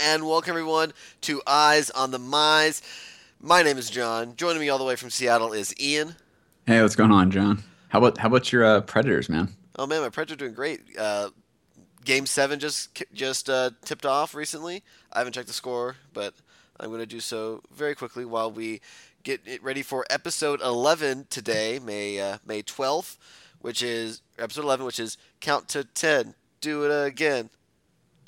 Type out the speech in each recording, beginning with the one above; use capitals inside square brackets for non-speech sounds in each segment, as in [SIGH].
and welcome everyone to Eyes on the Mize. My name is John. Joining me all the way from Seattle is Ian. Hey, what's going on, John? How about how about your uh, Predators, man? Oh man, my Predators are doing great. Uh, game seven just just uh, tipped off recently. I haven't checked the score, but I'm going to do so very quickly while we get it ready for episode 11 today, May uh, May 12th, which is episode 11, which is count to 10. Do it again.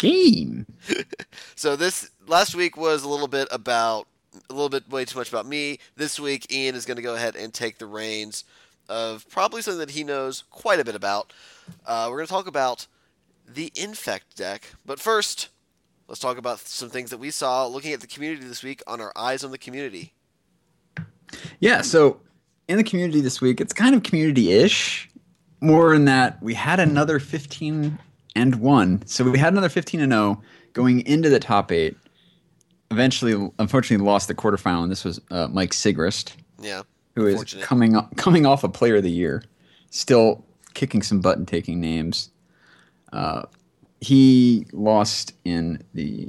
Game. [LAUGHS] so this last week was a little bit about a little bit way too much about me. This week, Ian is going to go ahead and take the reins of probably something that he knows quite a bit about. Uh, we're going to talk about the Infect deck, but first, let's talk about some things that we saw looking at the community this week on our Eyes on the Community. Yeah, so in the community this week, it's kind of community-ish. More in that we had another 15 and 1. So we had another 15 and 0 going into the top 8. Eventually unfortunately lost the quarterfinal and this was uh, Mike Sigrist. Yeah. Who is coming coming off a player of the year. Still kicking some butt and taking names. Uh, he lost in the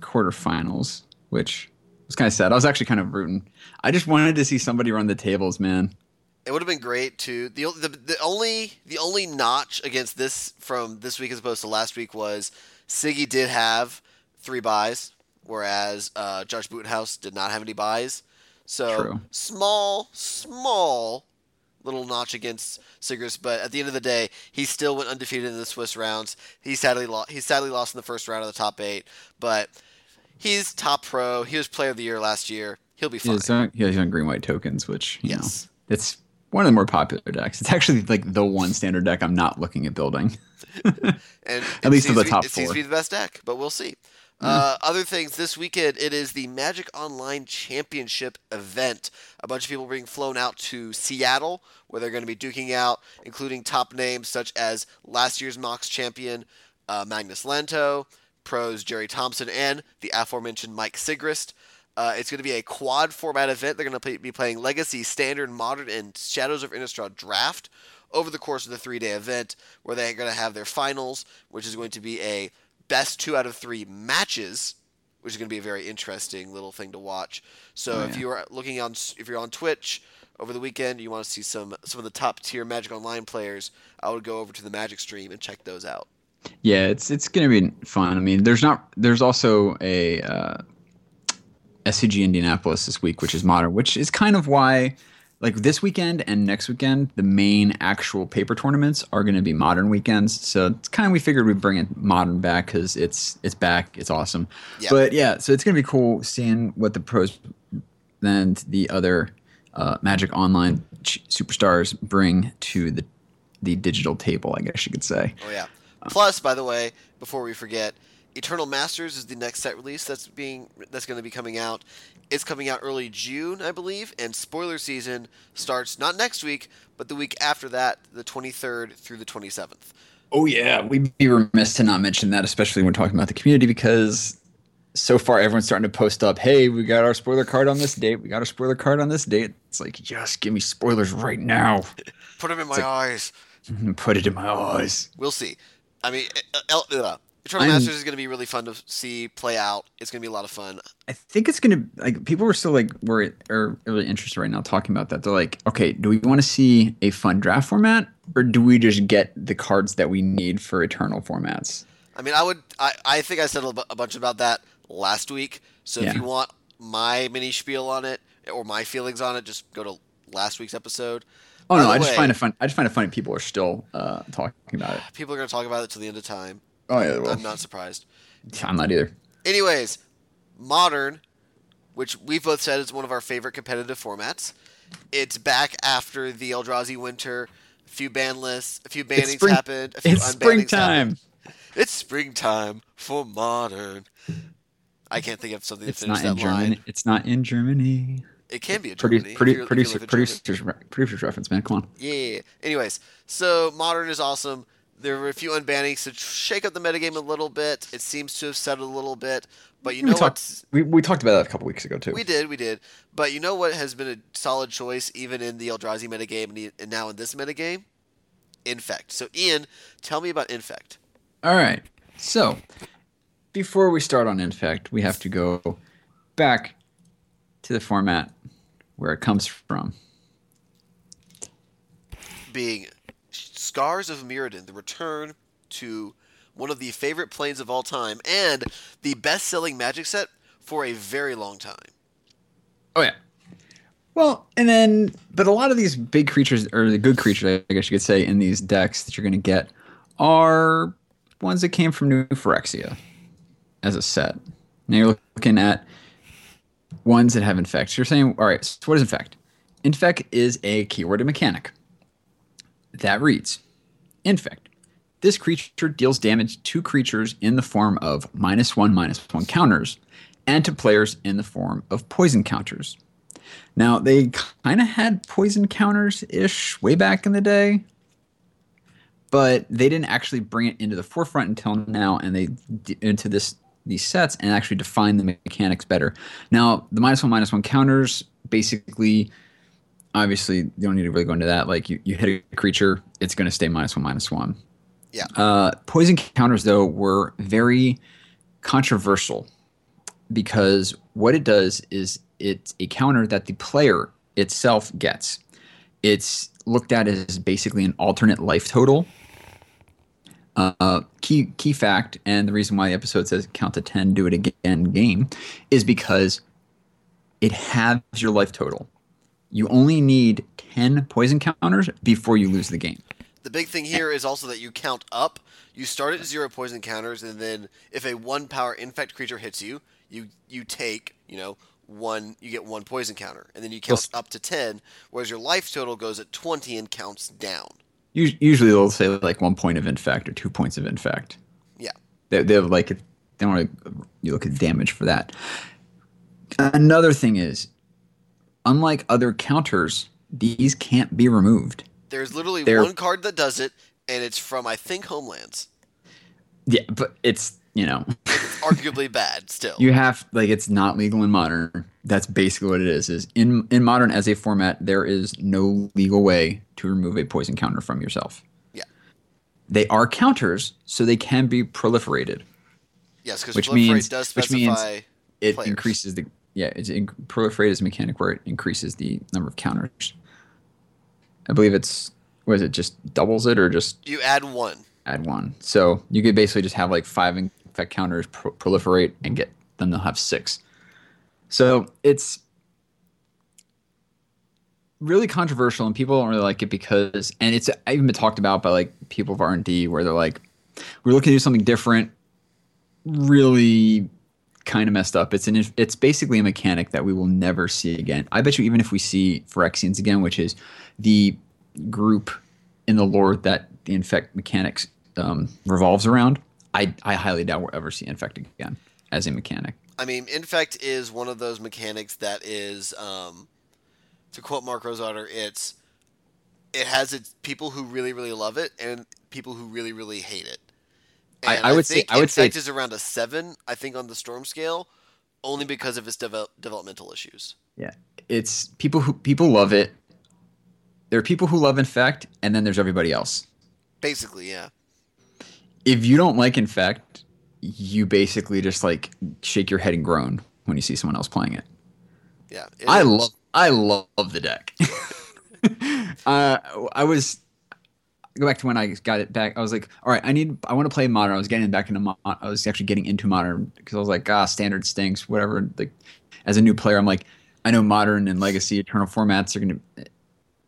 quarterfinals, which was kind of sad. I was actually kind of rooting. I just wanted to see somebody run the tables, man. It would have been great to the, the the only the only notch against this from this week as opposed to last week was Siggy did have three buys, whereas uh, Josh Butenhaus did not have any buys. So True. small, small little notch against Sigrist, but at the end of the day, he still went undefeated in the Swiss rounds. He sadly lost. He sadly lost in the first round of the top eight, but he's top pro. He was player of the year last year. He'll be fine. He has, he has on green white tokens, which yes, know, it's one of the more popular decks. It's actually like the one standard deck I'm not looking at building. [LAUGHS] and at least of the be, top it seems to be the best deck, but we'll see. Uh, other things this weekend, it is the Magic Online Championship event. A bunch of people being flown out to Seattle, where they're going to be duking out, including top names such as last year's MOCS champion uh, Magnus Lantto, pros Jerry Thompson, and the aforementioned Mike Sigrist. Uh, it's going to be a quad format event. They're going to play, be playing Legacy, Standard, Modern, and Shadows of Innistrad Draft over the course of the three day event, where they're going to have their finals, which is going to be a best two out of three matches, which is going to be a very interesting little thing to watch. So Oh, if you are looking on, if you're on Twitch over the weekend, you want to see some some of the top tier Magic Online players, I would go over to the Magic stream and check those out. Yeah, it's it's gonna be fun. I mean, there's not there's also a uh, SCG Indianapolis this week, which is modern, which is kind of why like this weekend and next weekend, the main actual paper tournaments are going to be modern weekends. So it's kind of we figured we'd bring it modern back because it's it's back, it's awesome. Yeah. But yeah, so it's going to be cool seeing what the pros and the other uh, Magic Online ch- superstars bring to the the digital table. I guess you could say. Oh yeah. Plus, by the way, before we forget, Eternal Masters is the next set release that's being that's going to be coming out. It's coming out early June, I believe, and spoiler season starts not next week, but the week after that, the 23rd through the 27th. Oh yeah, we'd be remiss to not mention that, especially when talking about the community, because so far everyone's starting to post up, "Hey, we got our spoiler card on this date. We got our spoiler card on this date." It's like, yes, give me spoilers right now. Put them in my It's eyes. [LAUGHS] Put it in my eyes. We'll see. I mean, uh, El- uh, Eternal I'm- Masters is going to be really fun to see play out. It's going to be a lot of fun. I think it's gonna like people are still like were are really interested right now talking about that. They're like, okay, do we want to see a fun draft format, or do we just get the cards that we need for eternal formats? I mean, I would. I, I think I said a, bunch about that last week. So if you want my mini spiel on it or my feelings on it, just go to last week's episode. Oh By no, I just find it fun. I just find it funny people are still uh, talking about it. People are going to talk about it till the end of time. Oh yeah, well, I'm not surprised. I'm not either. Anyways, modern, which we've both said is one of our favorite competitive formats. It's back after the Eldrazi winter. A few ban lists, a few bannings spring- happened. A few It's springtime. happened. It's springtime for modern. I can't think of something to It's finish not in that line. Germany. It's not in Germany. It can be a Produ- Germany. if produ- you're- if you producer, live producers, re- producers reference, man. Come on. Yeah. Anyways, so modern is awesome. There were a few unbannings to shake up the metagame a little bit. It seems to have settled a little bit, but you we know talked. We, we talked about that a couple weeks ago too. we did, we did. But you know what has been a solid choice even in the Eldrazi metagame and, and now in this metagame? Infect. So Ian, tell me about Infect. All right. So, before we start on Infect, we have to go back to the format where it comes from. Being Scars of Mirrodin, the return to one of the favorite planes of all time and the best-selling Magic set for a very long time. Oh yeah. Well, and then, but a lot of these big creatures, or the good creatures, I guess you could say, in these decks that you're going to get, are ones that came from New Phyrexia as a set. Now you're looking at ones that have infect. So You're saying, all right, so what is infect? Infect is a keyworded mechanic that reads Infect. This creature deals damage to creatures in the form of minus one, minus one counters, and to players in the form of poison counters. Now, they kind of had poison counters ish way back in the day, but they didn't actually bring it into the forefront until now, and they into this these sets and actually define the mechanics better. Now, the minus one minus one counters basically, obviously, you don't need to really go into that. Like you, you hit a creature, it's going to stay minus one minus one. Yeah. Uh, poison counters though were very controversial because what it does is it's a counter that the player itself gets. It's looked at as basically an alternate life total. Uh, key key fact, and the reason why the episode says count to ten, do it again game, is because it halves your life total. You only need ten poison counters before you lose the game. The big thing here is also that you count up. You start at zero poison counters, and then if a one power infect creature hits you, you you take you know one you get one poison counter, and then you count up to ten. Whereas your life total goes at twenty and counts down. Usually they'll say like one point of infect or two points of infect. Yeah, they they have like they don't really you look at damage for that. Another thing is, unlike other counters, these can't be removed. There's literally They're, one card that does it, and it's from I think Homelands. Yeah, but it's you know arguably bad still. [LAUGHS] You have like it's not legal in modern. That's basically what it is. Is in in modern as a format, there is no legal way to remove a poison counter from yourself. Yeah. They are counters, so they can be proliferated. Yes, because which means does which means it players. increases the yeah it's in, proliferate is a mechanic where it increases the number of counters. I believe it's was it just doubles it or just you add one. Add one, so you could basically just have like five infect counters pro- proliferate and get then they'll have six. So it's really controversial and people don't really like it because and it's even been talked about by like people of R&D where they're like we're looking to do something different really kind of messed up. It's an it's basically a mechanic that we will never see again. I bet you even if we see Phyrexians again, which is the group in the lore that the infect mechanics um, revolves around, I, I highly doubt we'll ever see infect again as a mechanic. I mean, infect is one of those mechanics that is, um, to quote Mark Rosewater, it's it has its people who really really love it and people who really really hate it. I, I, would say I would infect say is around a seven, I think, on the storm scale, only because of its devel- developmental issues. Yeah, it's people who people love it. There are people who love infect, and then there's everybody else. Basically, yeah if you don't like infect, you basically just like shake your head and groan when you see someone else playing it. Yeah, it I love I love the deck. [LAUGHS] uh, I was go back to when I got it back. I was like, all right, I need I want to play modern. I was getting back into modern. I was actually getting into modern because I was like, ah, standard stinks, whatever. Like as a new player, I'm like, I know modern and legacy eternal formats are going to.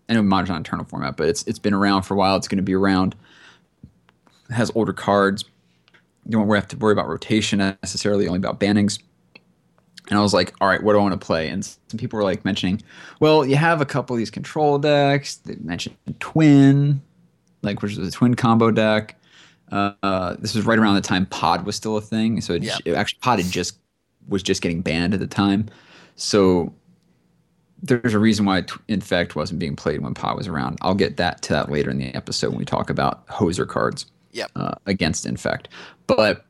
I know modern's not eternal format, but it's it's been around for a while. It's going to be around It has older cards. You don't have to worry about rotation necessarily, only about bannings. And I was like, all right, what do I want to play? And some people were like mentioning, well, you have a couple of these control decks. They mentioned Twin, like which was a Twin combo deck. Uh, this was right around the time Pod was still a thing. So it, yeah. it actually Pod had just was just getting banned at the time. So there's a reason why Infect wasn't being played when Pod was around. I'll get that to that later in the episode when we talk about hoser cards yep. uh, against infect. But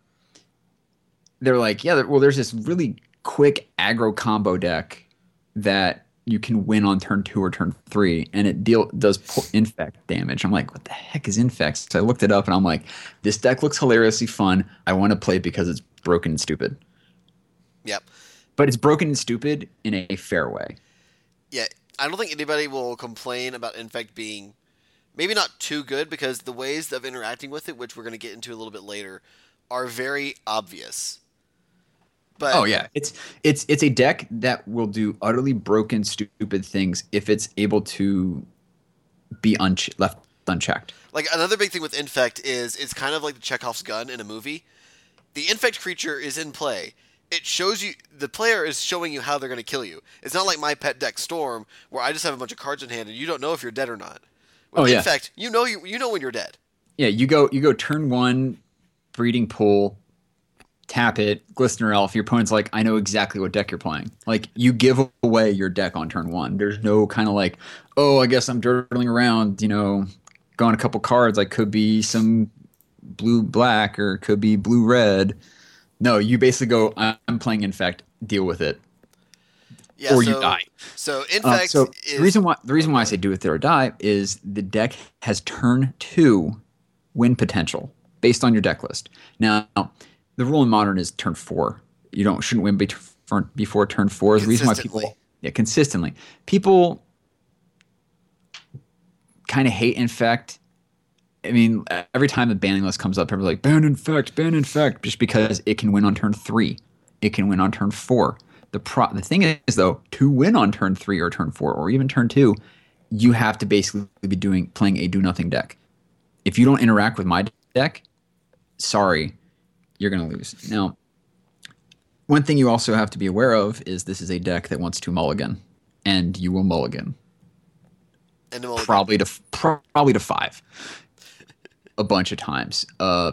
they're like, yeah, well, there's this really quick aggro combo deck that you can win on turn two or turn three, and it deal does infect damage. I'm like, what the heck is infect? So I looked it up, and I'm like, this deck looks hilariously fun. I want to play it because it's broken and stupid. Yep. But it's broken and stupid in a fair way. Yeah, I don't think anybody will complain about Infect being maybe not too good because the ways of interacting with it, which we're going to get into a little bit later, are very obvious. But Oh yeah, it's it's it's a deck that will do utterly broken, stupid things if it's able to be unch- left unchecked. Like another big thing with Infect is it's kind of like the Chekhov's gun in a movie. The Infect creature is in play. It shows you the player is showing you how they're going to kill you. It's not like my pet deck Storm where I just have a bunch of cards in hand and you don't know if you're dead or not. With Oh, yeah. Infect, you know you you know when you're dead. Yeah, you go you go turn one, breeding pool, tap it, glistener elf. Your opponent's like, I know exactly what deck you're playing. Like you give away your deck on turn one. There's no kind of like, oh, I guess I'm dirtling around. You know, going a couple cards. Like could be some blue black or could be blue red. No, you basically go. I'm playing infect. Deal with it, Yeah, or so, you die. So Uh, Infect so is the reason why the reason why I say do with it or die is the deck has turn two win potential based on your deck list. Now, the rule in modern is turn four. You don't shouldn't win before, before turn four. The reason why people yeah consistently people kind of hate infect. I mean, every time the banning list comes up, everybody's like ban infect, ban infect, just because it can win on turn three, it can win on turn four. The pro the thing is though, to win on turn three or turn four or even turn two, you have to basically be doing playing a do nothing deck. If you don't interact with my deck, sorry, you're gonna lose. Now, one thing you also have to be aware of is this is a deck that wants to mulligan, and you will mulligan and mulligan. probably to probably to five [LAUGHS] a bunch of times. Uh,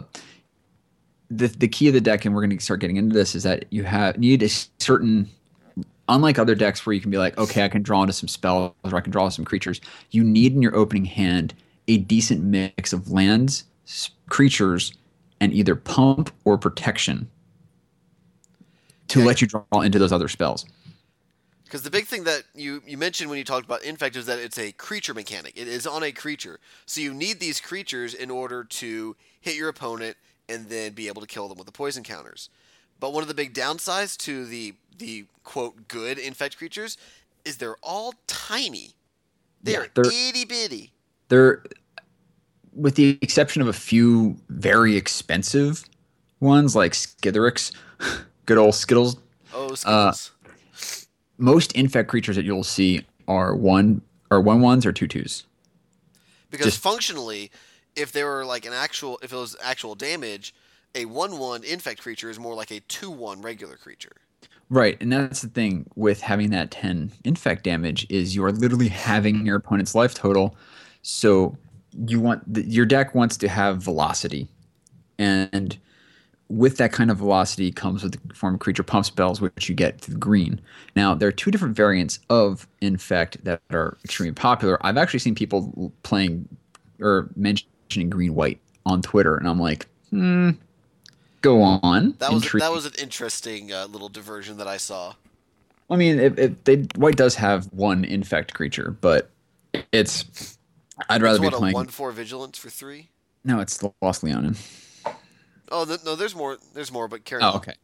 the the key of the deck, and we're going to start getting into this, is that you have need a certain. Unlike other decks where you can be like, okay, I can draw into some spells or I can draw some creatures, you need in your opening hand a decent mix of lands, creatures, and either pump or protection to Yeah. let you draw into those other spells. Because the big thing that you, you mentioned when you talked about Infect is that it's a creature mechanic. It is on a creature. So you need these creatures in order to hit your opponent and then be able to kill them with the poison counters. But one of the big downsides to the the quote good Infect creatures is they're all tiny. They're, Yeah, they're- itty bitty. they're with the exception of a few very expensive ones like Skithiryx, [LAUGHS] good old Skittles. Oh, uh, Skittles. Most infect creatures that you'll see are one or one ones or two twos. because just- functionally, if there were like an actual, if it was actual damage, a one-one Infect creature is more like a two-one regular creature. Right, and that's the thing with having that 10 infect damage is you are literally having your opponent's life total. So you want the, your deck wants to have velocity. And with that kind of velocity comes with the form of creature pump spells which you get through green. Now, there are two different variants of infect that are extremely popular. I've actually seen people playing or mentioning green white on Twitter and I'm like, "Hmm, go on." That was Intrigue- that was an interesting uh, little diversion that I saw. I mean, it, it, they, white does have one infect creature, but it's. I'd rather be playing. one-four vigilance for three. No, it's the Lost Leonin. Oh th- no, there's more. There's more, but carry Oh, on. okay.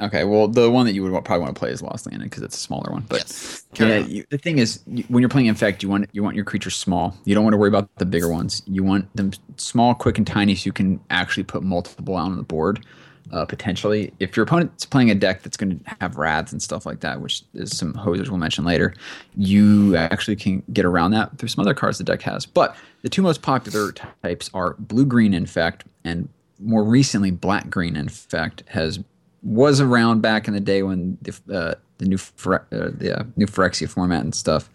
Okay, well, the one that you would probably want to play is Lost Leonin because it's a smaller one. But Yes. Yeah, you, the thing is, you, when you're playing infect, you want you want your creatures small. You don't want to worry about the bigger ones. You want them small, quick, and tiny, so you can actually put multiple out on the board. Uh, potentially, if your opponent's playing a deck that's going to have rads and stuff like that, which is some hosers we'll mention later, you actually can get around that through some other cards the deck has. But the two most popular types are blue green infect and more recently black green infect has was around back in the day when the uh, the new Phre- uh, the uh, new Phyrexia format and stuff.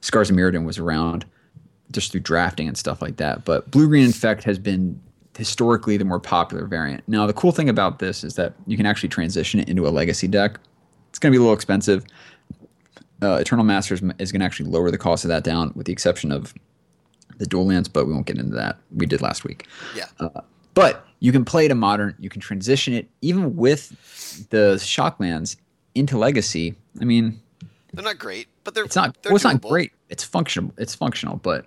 Scars of Mirrodin was around just through drafting and stuff like that. But blue green infect has been historically the more popular variant. Now the cool thing about this is that you can actually transition it into a legacy deck. It's going to be a little expensive. Uh, Eternal Masters is going to actually lower the cost of that down, with the exception of the dual lands, but we won't get into that. We did last week. Yeah. But you can play it in modern. You can transition it even with the shocklands into legacy. I mean, They're not great, but they're it's not. They're Well, it's not great. It's functional. It's functional, but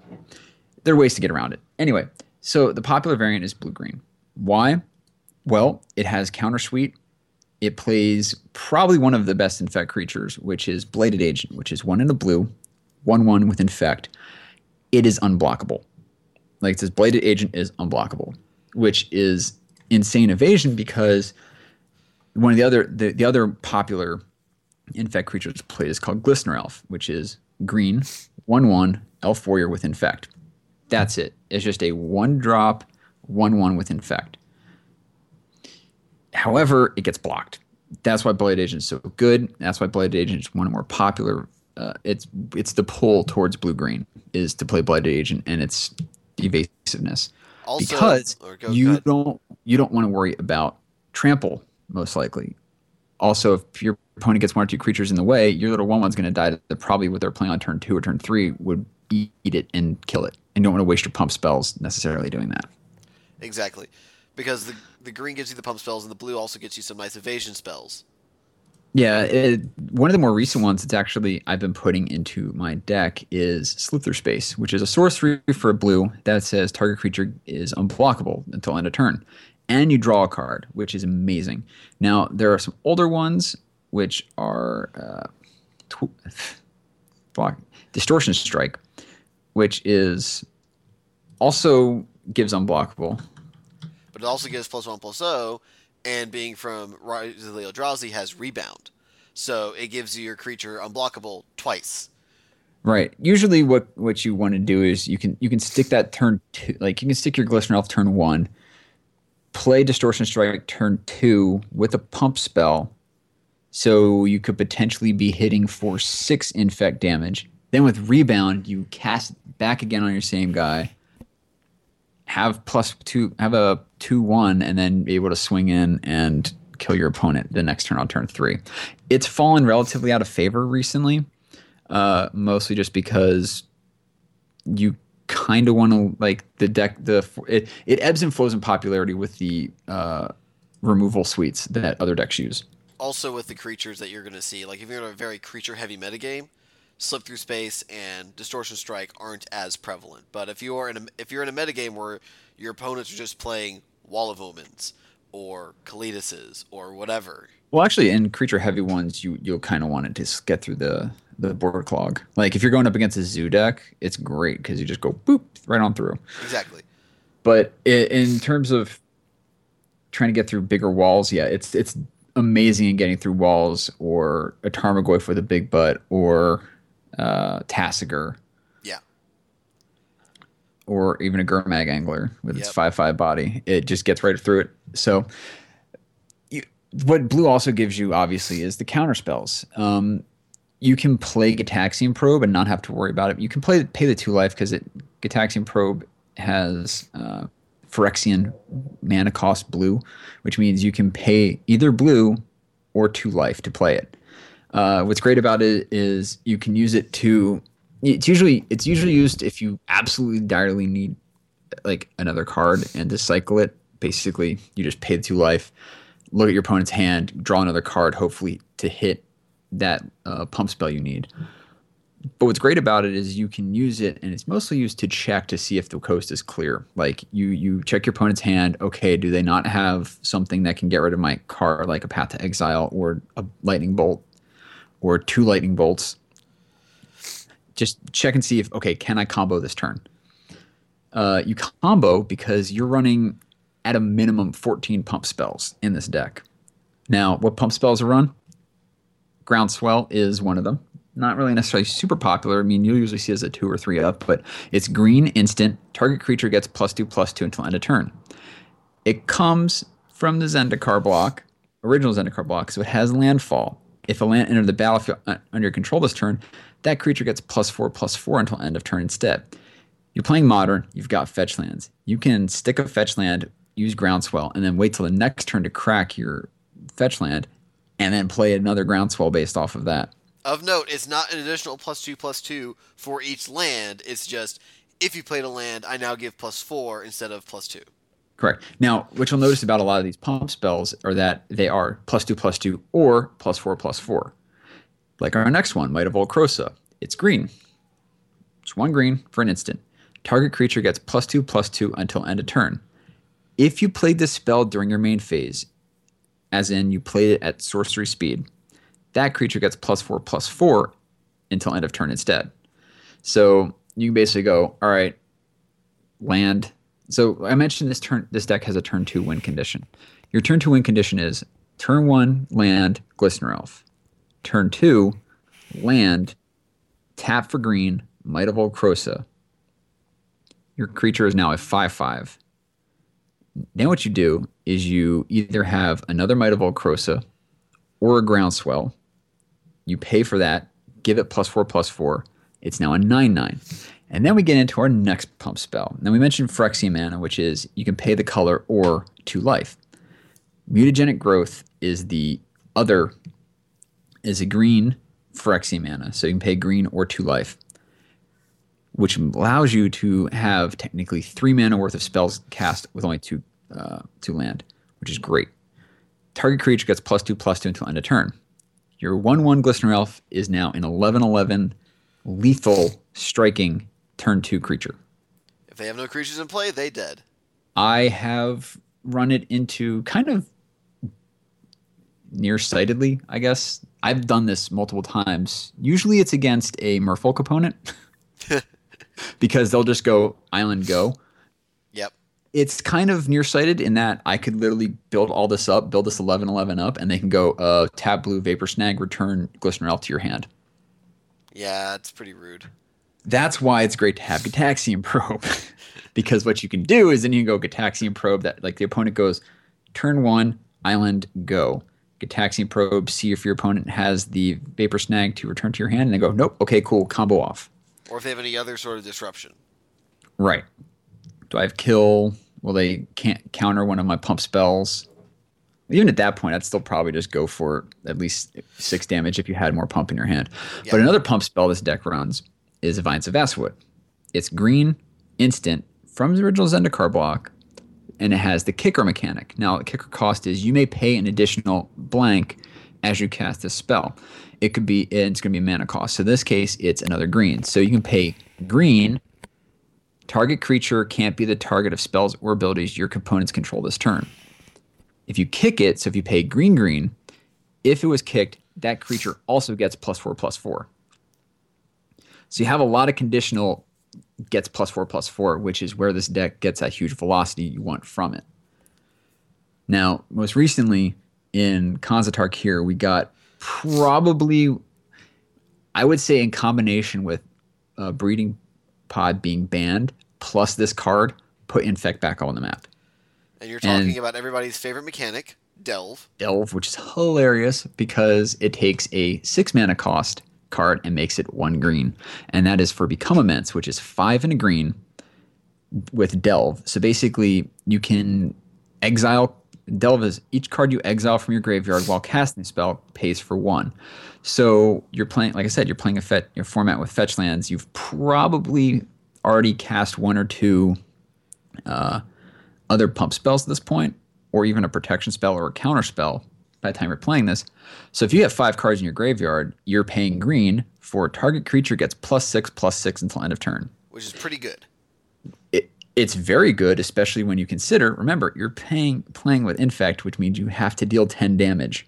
there are ways to get around it. Anyway, so the popular variant is blue green. Why? Well, it has counter it plays probably one of the best infect creatures, which is Blighted Agent, which is one in a blue, one one with infect. It is unblockable. Like it says, Blighted Agent is unblockable, which is insane evasion because one of the other the, the other popular infect creatures played is called Glistener Elf, which is green, one one elf warrior with infect. That's it. It's just a one drop, one one with infect. However, it gets blocked. That's why Blighted Agent is so good. That's why Blighted Agent is one of the more popular. Uh, it's it's the pull towards blue green is to play Blighted Agent and its evasiveness Also, because go- you don't you don't want to worry about trample most likely. Also, if your opponent gets one or two creatures in the way, your little one one's going to die. That probably what they're playing on turn two or turn three would eat it and kill it, and you don't want to waste your pump spells necessarily doing that. Exactly. Because the the green gives you the pump spells and the blue also gets you some nice evasion spells. Yeah, it, one of the more recent ones that's actually I've been putting into my deck is Slip Through Space, which is a sorcery for a blue that says target creature is unblockable until end of turn. And you draw a card, which is amazing. Now, there are some older ones which are uh, tw- [LAUGHS] block, Distortion Strike, which is also gives unblockable. But it also gives plus one plus O, and being from Rise of the Eldrazi has rebound. So it gives you your creature unblockable twice. Right. Usually, what what you want to do is you can you can stick that turn two, like you can stick your Glistener Elf turn one, play Distortion Strike turn two with a pump spell, so you could potentially be hitting for six infect damage. Then with rebound, you cast back again on your same guy. Have plus two, have a two one, and then be able to swing in and kill your opponent the next turn on turn three. It's fallen relatively out of favor recently uh, mostly just because you kind of want to like the deck the it, it ebbs and flows in popularity with the uh, removal suites that other decks use. Also with the creatures that you're going to see, like if you're in a very creature heavy metagame, slip through space and distortion strike aren't as prevalent. But if you are in a, if you're in a metagame where your opponents are just playing Wall of Omens or Kalidases or whatever, Well, actually, in creature heavy ones, you you'll kind of want it to s- get through the the board clog. Like if you're going up against a zoo deck, it's great because you just go boop right on through. exactly. But i in terms of trying to get through bigger walls, yeah, it's it's amazing in getting through walls or a Tarmogoyf with a big butt or uh, Tasigur Yeah. or even a Gurmag Angler with its Yep. five five body. It just gets right through it. So, you, what blue also gives you obviously is the counter spells. Um, you can play Gitaxian Probe and not have to worry about it. You can play pay the two life because it Gitaxian Probe has uh, Phyrexian mana cost blue, which means you can pay either blue or two life to play it. Uh, what's great about it is you can use it to. It's usually it's usually used if you absolutely direly need like another card and to cycle it. Basically, you just pay the two life, look at your opponent's hand, draw another card, hopefully to hit that uh, pump spell you need. But what's great about it is you can use it, and it's mostly used to check to see if the coast is clear. Like you, you check your opponent's hand. Okay, do they not have something that can get rid of my card, like a Path to Exile or a Lightning Bolt, or two Lightning Bolts? Just check and see if okay, can I combo this turn? Uh, you combo because you're running at a minimum 14 pump spells in this deck. Now, what pump spells are run? Groundswell is one of them. Not really necessarily super popular. I mean, you'll usually see it as a two or three up, but it's green instant. Target creature gets plus two plus two until end of turn. It comes from the Zendikar block, original Zendikar block, so it has landfall. If a land entered the battlefield uh, under your control this turn, that creature gets plus four plus four until end of turn instead. You're playing modern, you've got fetch lands. You can stick a fetch land, use groundswell, and then wait till the next turn to crack your fetch land, and then play another groundswell based off of that. Of note, it's not an additional plus two plus two for each land. It's just if you played a land, I now give plus four instead of plus two. Correct. Now, what you'll notice about a lot of these pump spells are that they are plus two plus two or plus four plus four. Like our next one, Might of Old Krosa. It's green. It's one green for an instant. Target creature gets plus two plus two until end of turn. If you played this spell during your main phase, as in you played it at sorcery speed, that creature gets plus four plus four until end of turn instead. So you can basically go, all right, land. So I mentioned this turn. This deck has a turn two win condition. Your turn two win condition is turn one land Glistener Elf, turn two land tap for green Might of Old Krosa. Your creature is now a five five. Then what you do is you either have another Might of Old Krosa or a Groundswell. You pay for that, give it plus four plus four. It's now a nine nine. And then we get into our next pump spell. Now we mentioned Phyrexian Mana, which is you can pay the color or two life. Mutagenic Growth is the other is a green Phyrexian Mana, so you can pay green or two life, which allows you to have technically three mana worth of spells cast with only two uh, two land, which is great. Target creature gets plus two plus two until end of turn. Your one one Glistener Elf is now an 11-11 lethal striking turn two creature. If they have no creatures in play, they dead. I have run it into kind of nearsightedly, I guess. I've done this multiple times. Usually it's against a merfolk opponent [LAUGHS] [LAUGHS] because they'll just go island go. Yep. It's kind of nearsighted in that I could literally build all this up, build this 11 11 up, and they can go uh, tap blue, vapor snag, return Glistener Elf to your hand. Yeah, it's pretty rude. That's why it's great to have Gitaxian [LAUGHS] Probe. because what you can do is then you can go Gitaxian Probe that like the opponent goes turn one, island, go. Gitaxian Probe, see if your opponent has the Vapor Snag to return to your hand, and they go, nope, okay, cool, combo off. Or if they have any other sort of disruption. Right. Do I have kill? Will they can't counter one of my pump spells? Even at that point, I'd still probably just go for at least six damage if you had more pump in your hand. Yeah. But another pump spell this deck runs is Vines of Vastwood. It's green, instant, from the original Zendikar block, and it has the kicker mechanic. Now, the kicker cost is you may pay an additional blank as you cast this spell. It could be, it's going to be a mana cost. So in this case, it's another green. So you can pay green. Target creature can't be the target of spells or abilities your components control this turn. If you kick it, so if you pay green green, if it was kicked, that creature also gets plus four plus four. So you have a lot of conditional gets plus four plus four, which is where this deck gets that huge velocity you want from it. Now, most recently in Khans of Tarkir here, we got probably, I would say, in combination with uh, Breeding Pod being banned, plus this card, put Infect back on the map. And you're talking And- about everybody's favorite mechanic, Delve. Delve, which is hilarious because it takes a six mana cost card and makes it one green. And that is for Become Immense, which is five and a green with Delve. So basically, you can exile. Delve is each card you exile from your graveyard while casting the spell pays for one. So you're playing, like I said, you're playing a fet, your format with fetch lands. You've probably already cast one or two uh, other pump spells at this point, or even a protection spell or a counter spell by the time you're playing this. So if you have five cards in your graveyard, you're paying green for target creature gets plus six plus six until end of turn. which is pretty good. It, it's very good, especially when you consider. Remember, you're paying playing with infect, which means you have to deal ten damage.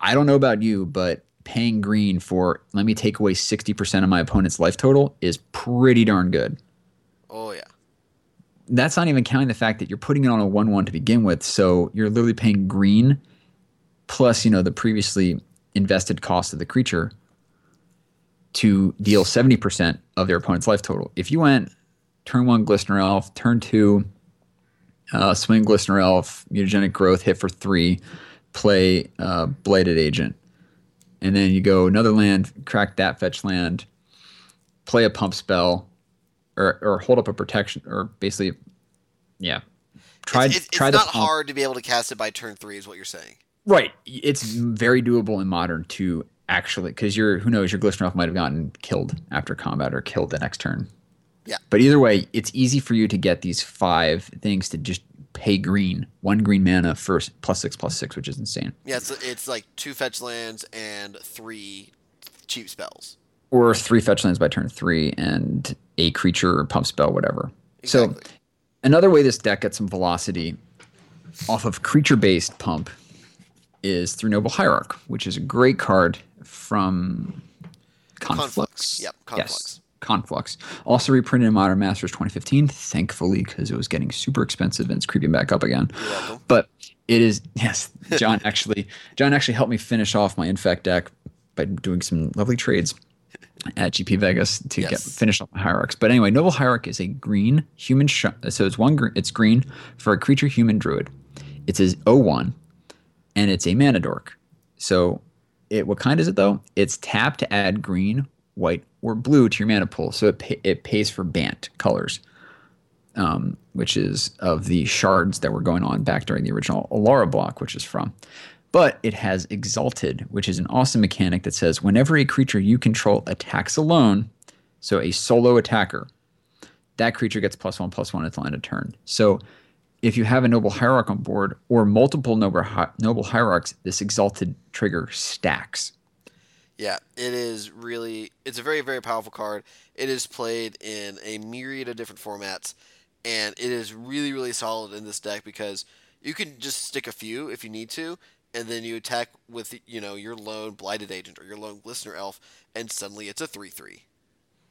I don't know about you, but paying green for let me take away sixty percent of my opponent's life total is pretty darn good. Oh yeah. That's not even counting the fact that you're putting it on a one-one to begin with. So you're literally paying green plus, you know, the previously invested cost of the creature to deal 70% of their opponent's life total. If you went turn one Glistener Elf, turn two uh, swing Glistener Elf, mutagenic growth, hit for three, play uh, Blighted Agent, and then you go another land, crack that fetch land, play a pump spell, or or hold up a protection, or basically, yeah, try it's, it's, try it's not pump. hard to be able to cast it by turn three, is what you're saying. Right, it's very doable in modern to actually because you're who knows your Glistener might have gotten killed after combat or killed the next turn. Yeah. But either way, it's easy for you to get these five things to just pay green, one green mana first, plus six, plus six, which is insane. Yeah, it's, it's like two fetch lands and three cheap spells. Or three fetch lands by turn three and a creature or pump spell, whatever. So another way this deck gets some velocity off of creature based pump is through Noble Hierarch, which is a great card from Conflux. Conflux. Yep, Conflux. Yes, Conflux. Also reprinted in Modern Masters 2015, thankfully, because it was getting super expensive and it's creeping back up again. But it is yes, John [LAUGHS] actually John actually helped me finish off my Infect deck by doing some lovely trades at GP Vegas to get Yes. finish off my hierarchs. But anyway, Noble Hierarch is a green human sh- so it's one green it's green for a creature human druid. It's a 01 and it's a mana dork. So it what kind is it though? It's tap to add green, white, or blue to your mana pool. So it pay, it pays for Bant colors um, which is of the shards that were going on back during the original Alara block, which is from. But it has Exalted, which is an awesome mechanic that says whenever a creature you control attacks alone, so a solo attacker, that creature gets plus one plus one until end of turn. So if you have a Noble Hierarch on board or multiple Noble, Hi- Noble Hierarchs, this Exalted trigger stacks. Yeah, it is really. It's a very, very powerful card. It is played in a myriad of different formats, and it is really, really solid in this deck because you can just stick a few if you need to, and then you attack with you know your lone blighted agent or your lone glistener elf, and suddenly it's a three-three.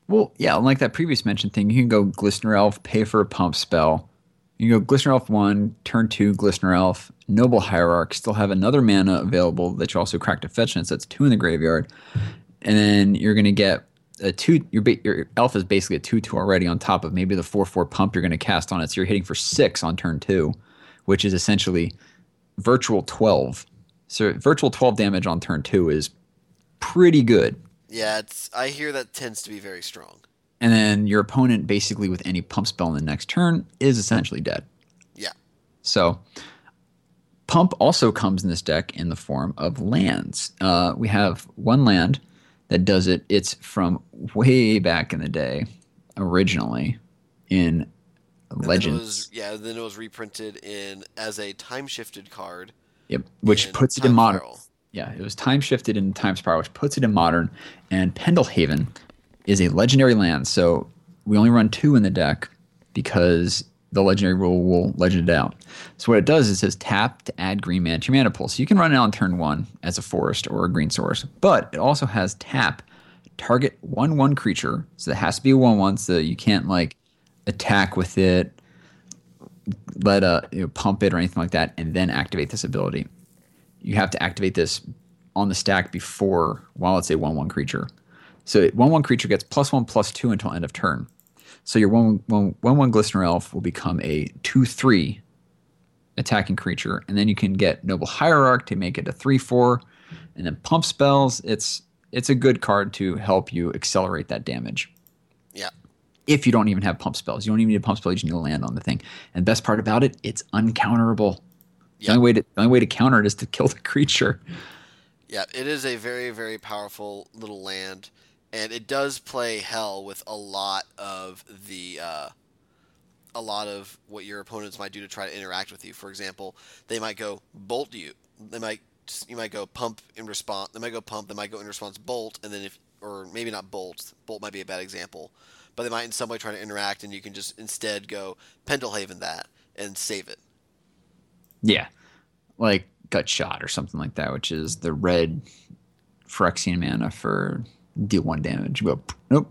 Well, yeah, like that previous mentioned thing, you can go Glistener Elf, pay for a pump spell. You can go Glistener Elf 1, turn 2, Glistener Elf, Noble Hierarch, still have another mana available that you also crack to fetch, and so that's 2 in the graveyard. And then you're going to get a 2, your, your Elf is basically a 2 2 already on top of maybe the 4 4 pump you're going to cast on it. So you're hitting for 6 on turn 2, which is essentially virtual 12. So virtual 12 damage on turn 2 is pretty good. Yeah, it's. I hear that tends to be very strong. and then your opponent basically with any pump spell in the next turn is essentially dead. Yeah. So pump also comes in this deck in the form of lands. Uh, we have one land that does it. It's from way back in the day, originally in And then Legends. was, yeah, then it was reprinted in as a time-shifted card. Yep, which puts it in modern. Spiral. Yeah, it was time shifted in Time Spiral, which puts it in modern. And Pendelhaven is a legendary land, so we only run two in the deck because the legendary rule will legend it out. So what it does is it says tap to add green mana to your mana pool. So you can run it on turn one as a forest or a green source, but it also has tap target one one creature. So it has to be a one one, so you can't like attack with it, let a you know, pump it or anything like that, and then activate this ability you have to activate this on the stack before while it's a 1 1 creature. So 1 1 creature gets plus 1 plus 2 until end of turn. So your 1 1, 1, 1 Glistener Elf will become a 2 3 attacking creature. And then you can get Noble Hierarch to make it a 3 4. And then pump spells. It's it's a good card to help you accelerate that damage. Yeah. If you don't even have pump spells, you don't even need a pump spell. You just need to land on the thing. And the best part about it, it's uncounterable. The only way to the only way to counter it is to kill the creature. Yeah, it is a very, very powerful little land, and it does play hell with a lot of the, uh, a lot of what your opponents might do to try to interact with you. For example, they might go bolt you. They might you might go pump in response. They might go pump. They might go in response bolt, and then if or maybe not bolt. Bolt might be a bad example, but they might in some way try to interact, and you can just instead go Pendelhaven that and save it. Yeah, like gut shot or something like that, which is the red Phyrexian mana for deal one damage. Go nope.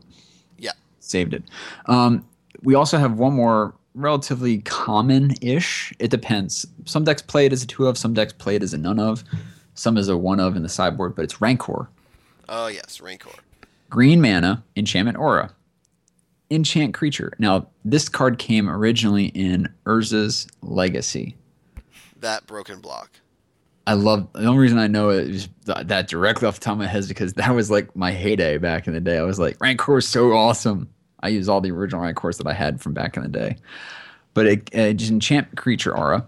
Yeah. saved it. Um, we also have one more relatively common-ish. It depends. Some decks play it as a two of, some decks play it as a none of, some as a one of in the sideboard. But it's Rancor. Oh yes, Rancor. Green mana, enchantment aura. Enchant creature. Now, this card came originally in Urza's Legacy. That broken block. I love the only reason I know it is that directly off the top of my head is because [LAUGHS] that was like my heyday back in the day. I was like, Rancor is so awesome. I use all the original Rancors that I had from back in the day. But it, just enchant creature aura.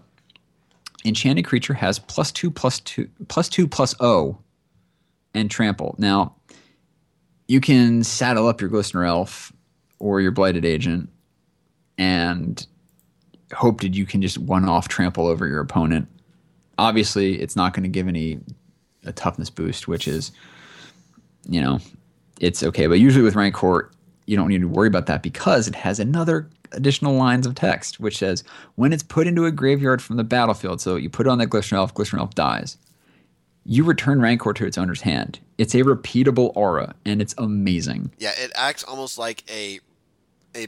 Enchanted creature has plus two, plus two, plus two, plus O, and trample. Now, you can saddle up your Glistener Elf or your Blighted Agent and hope that you can just one off trample over your opponent obviously it's not going to give any a toughness boost, which is, you know, it's okay. But usually with Rancor, you don't need to worry about that because it has another additional lines of text, which says when it's put into a graveyard from the battlefield, so you put it on that Glistener Elf, Glistener Elf dies. You return Rancor to its owner's hand. It's a repeatable aura, and it's amazing. Yeah, it acts almost like a a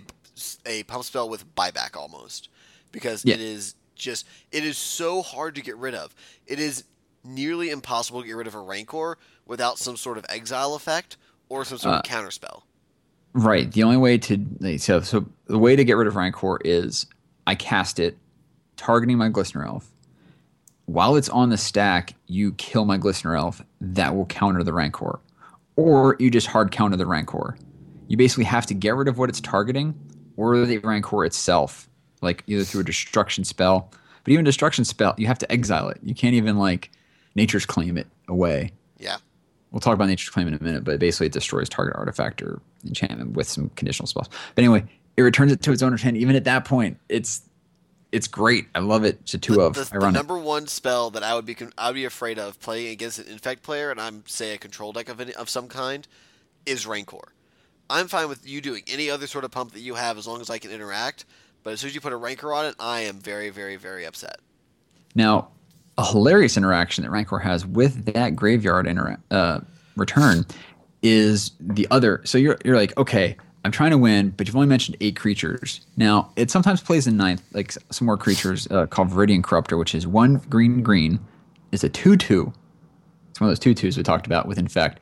a pump spell with buyback almost because Yeah. it is just it is so hard to get rid of. It is nearly impossible to get rid of a Rancor without some sort of exile effect or some sort Uh, of counter spell. Right. The only way to so so the way to get rid of Rancor is I cast it, targeting my Glistener Elf. While it's on the stack, you kill my Glistener Elf. That will counter the Rancor, or you just hard counter the Rancor. You basically have to get rid of what it's targeting, or the Rancor itself, like either through a destruction spell. But even destruction spell, you have to exile it. You can't even like nature's claim it away. Yeah. We'll talk about nature's claim in a minute, but basically it destroys target artifact or enchantment with some conditional spells. But anyway, it returns it to its owner's hand. Even at that point, it's it's great. I love it. It's a two the, of. the, I the number one spell that I would be I would be afraid of playing against an infect player, and I'm say a control deck of any, of some kind, is Rancor. I'm fine with you doing any other sort of pump that you have as long as I can interact. But as soon as you put a Rancor on it, I am very, very, very upset. Now, a hilarious interaction that Rancor has with that graveyard intera- uh, return is the other. So you're you're like, okay, I'm trying to win, but you've only mentioned eight creatures. Now, it sometimes plays in ninth, like some more creatures uh, called Viridian Corruptor, which is one green green. It's a two two. It's one of those two twos we talked about with Infect,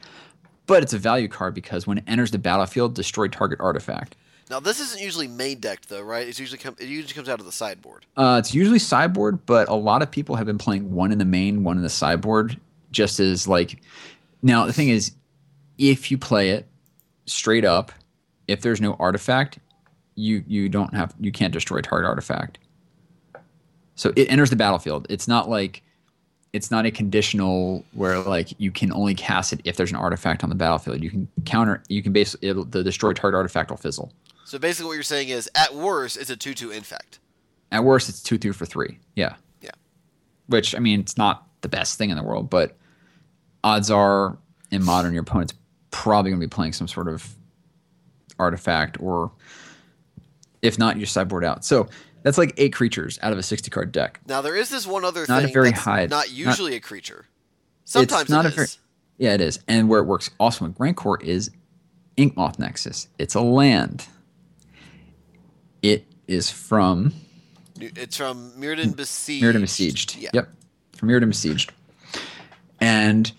but it's a value card because when it enters the battlefield, destroy target artifact. Now this isn't usually main decked though, right? It's usually come, it usually comes out of the sideboard. Uh, it's usually sideboard, but a lot of people have been playing one in the main, one in the sideboard, just as like. Now the thing is, if you play it straight up, if there's no artifact, you you don't have you can't destroy target artifact. So it enters the battlefield. It's not like it's not a conditional where like you can only cast it if there's an artifact on the battlefield. You can counter. You can basically it'll, the destroy target artifact will fizzle. So basically, what you're saying is, at worst, it's a two-two infect. At worst, it's two two for three. Yeah. Yeah. Which I mean, it's not the best thing in the world, but odds are in modern your opponent's probably going to be playing some sort of artifact, or if not, you sideboard out. So that's like eight creatures out of a sixty card deck. Now there is this one other Not a thing very that's high- not not- usually a creature. Sometimes not it a very- Yeah, it is. And where it works also with Rancor is Inkmoth Nexus. It's a land. It is from It's from Mirrodin Besieged. Mirrodin Besieged. Yeah. Yep. From Mirrodin Besieged. And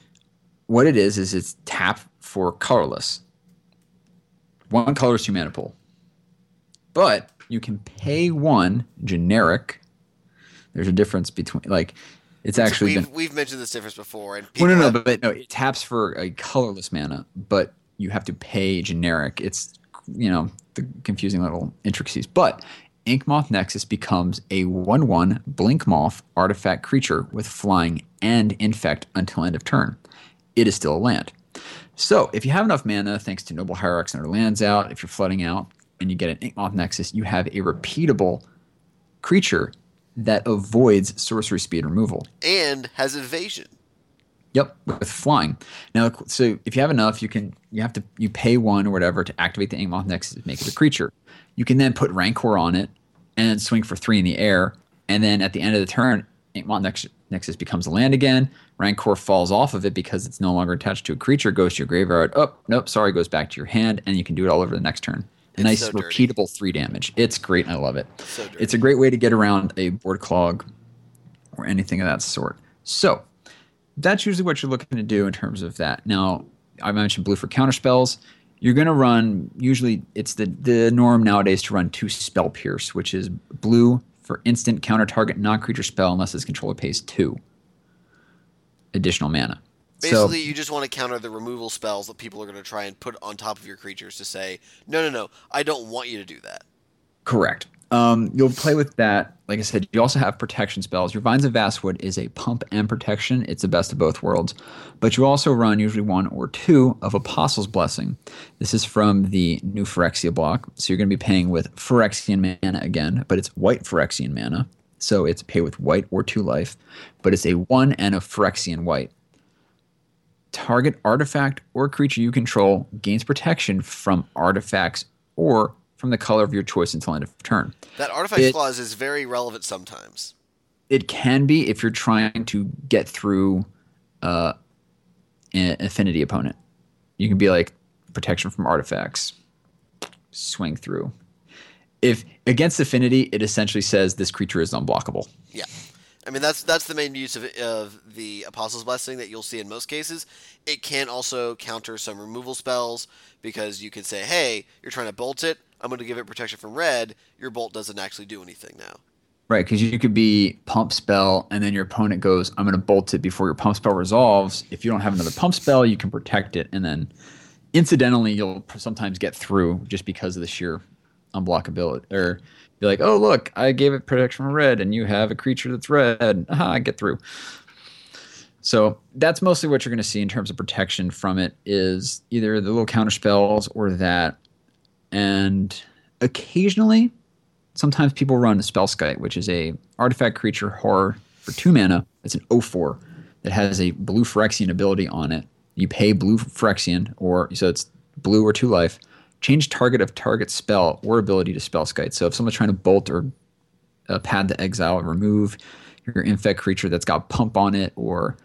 what it is is it's tap for colorless. One colorless two mana pool. But you can pay one generic. There's a difference between like it's actually we've been we've mentioned this difference before, and well, no, no, have- but, but no, it taps for a colorless mana, but you have to pay generic. It's you know the confusing little intricacies. But Inkmoth Nexus becomes a one-one blink moth artifact creature with flying and infect until end of turn. It is still a land. So if you have enough mana, thanks to Noble Hierarchs and other lands out, if you're flooding out and you get an Inkmoth Nexus, you have a repeatable creature that avoids sorcery speed removal. and has evasion. Yep, with flying. Now, so if you have enough, you can you have to you pay one or whatever to activate the Inkmoth Nexus to make it a creature. You can then put Rancor on it and swing for three in the air, and then at the end of the turn, Inkmoth Nex- Nexus becomes a land again. Rancor falls off of it because it's no longer attached to a creature. Goes to your graveyard. Oh, nope, sorry, goes back to your hand, and you can do it all over the next turn. It's nice, so dirty. repeatable three damage. It's great. I love it. So. It's a great way to get around a board clog or anything of that sort. So that's usually what you're looking to do in terms of that. Now, I mentioned blue for counter spells. You're going to run usually it's the the norm nowadays to run two spell pierce, which is blue for instant counter target non creature spell unless its controller pays two additional mana. Basically, you just want to counter the removal spells that people are going to try and put on top of your creatures to say, no, no, no, I don't want you to do that. Correct. Um, you'll play with that. Like I said, you also have protection spells. Your Vines of Vastwood is a pump and protection. It's the best of both worlds. But you also run usually one or two of Apostle's Blessing. This is from the new Phyrexia block. So you're going to be paying with Phyrexian mana again, but it's white Phyrexian mana. So it's pay with white or two life, but it's a one and a Phyrexian white. Target artifact or creature you control gains protection from artifacts or from the color of your choice until end of turn. That artifact it, clause is very relevant sometimes. It can be if you're trying to get through uh, an affinity opponent. You can be like protection from artifacts, swing through. If against affinity, it essentially says this creature is unblockable. Yeah. I mean that's that's the main use of, of the Apostle's Blessing that you'll see in most cases. It can also counter some removal spells because you can say, "Hey, you're trying to bolt it. I'm going to give it protection from red. Your bolt doesn't actually do anything now." Right, because you could be pump spell, and then your opponent goes, "I'm going to bolt it before your pump spell resolves." If you don't have another pump spell, you can protect it, and then incidentally, you'll sometimes get through just because of the sheer unblockability or be like, oh look, I gave it protection from red, and you have a creature that's red. Aha, I get through. So that's mostly what you're going to see in terms of protection from it is either the little counter spells or that, and occasionally, sometimes people run a Spellskite, which is a artifact creature horror for two mana. It's an 0-4 that has a blue Phyrexian ability on it. You pay blue Phyrexian, or so it's blue or two life change target of target spell or ability to spell Spellskite. So if someone's trying to bolt or uh, Path to Exile, and remove your infect creature that's got pump on it, or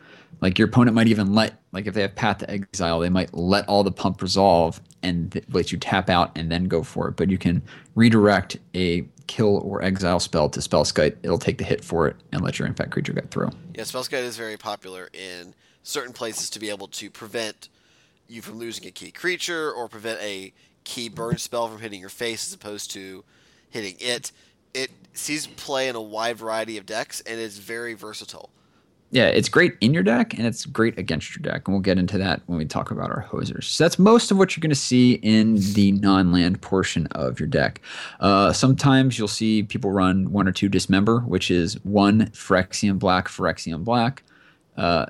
like your opponent might even let, like if they have path to exile, they might let all the pump resolve and th- let you tap out and then go for it. But you can redirect a kill or exile spell to spell Spellskite. It'll take the hit for it and let your infect creature get through. Yeah, spell Spellskite is very popular in certain places to be able to prevent you from losing a key creature or prevent a key burn spell from hitting your face as opposed to hitting it. It sees play in a wide variety of decks and is very versatile. Yeah, it's great in your deck and it's great against your deck. And we'll get into that when we talk about our hosers. So that's most of what you're going to see in the non land portion of your deck. Uh, sometimes you'll see people run one or two Dismember, which is one Phyrexian black, Phyrexian black. Uh,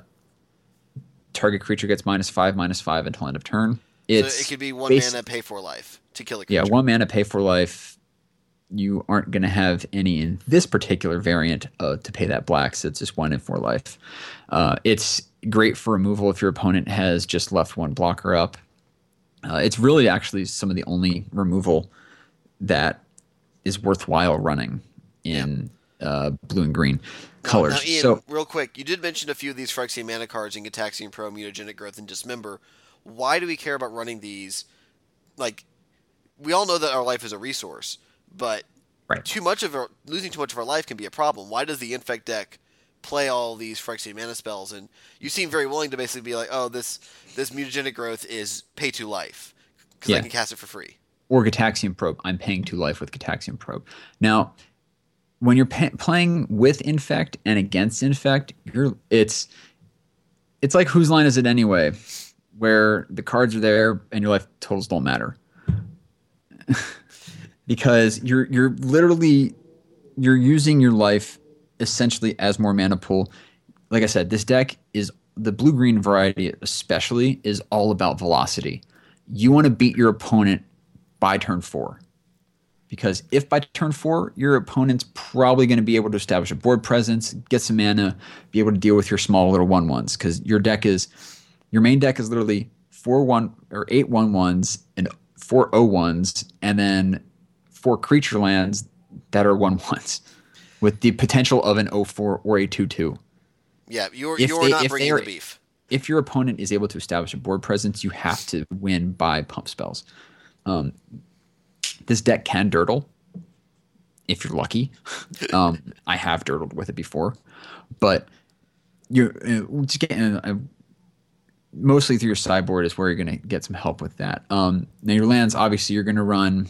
target creature gets minus five, minus five until end of turn. It's so it could be one mana pay four life to kill a creature. Yeah, one mana pay four life. You aren't going to have any in this particular variant uh, to pay that black, so it's just one in four life. Uh, it's great for removal if your opponent has just left one blocker up. Uh, it's really actually some of the only removal that is worthwhile running in yeah. Uh, blue and green colors. Now, Ian, so, real quick, you did mention a few of these Phyrexian mana cards in Gitaxian Probe, Mutagenic Growth, and Dismember why do we care about running these? Like, we all know that our life is a resource, but right. too much of our losing too much of our life can be a problem. Why does the infect deck play all these Phyrexian mana spells? And you seem very willing to basically be like, oh, this this mutagenic growth is pay two life because yeah. I can cast it for free. Or Gitaxian Probe. I'm paying two life with Gitaxian Probe. Now, when you're playing with infect and against infect, you're it's it's like whose line is it anyway? Where the cards are there and your life totals don't matter. [LAUGHS] because you're you're literally you're using your life essentially as more mana pool. Like I said, this deck is the blue green variety especially is all about velocity. You want to beat your opponent by turn 4. Because if by turn 4 your opponent's probably going to be able to establish a board presence, get some mana, be able to deal with your small little one ones cuz your deck is your main deck is literally four one or eight one ones and four o ones, and then four creature lands that are one [LAUGHS] ones, with the potential of an 04 or a two two. Yeah, you're if you're they, not bringing are, the beef. If your opponent is able to establish a board presence, you have to win by pump spells. Um, this deck can dirtle if you're lucky. [LAUGHS] Um, I have dirtled with it before, but you're uh, just getting. Uh, mostly through your sideboard is where you're going to get some help with that. Um, now your lands, obviously, you're going to run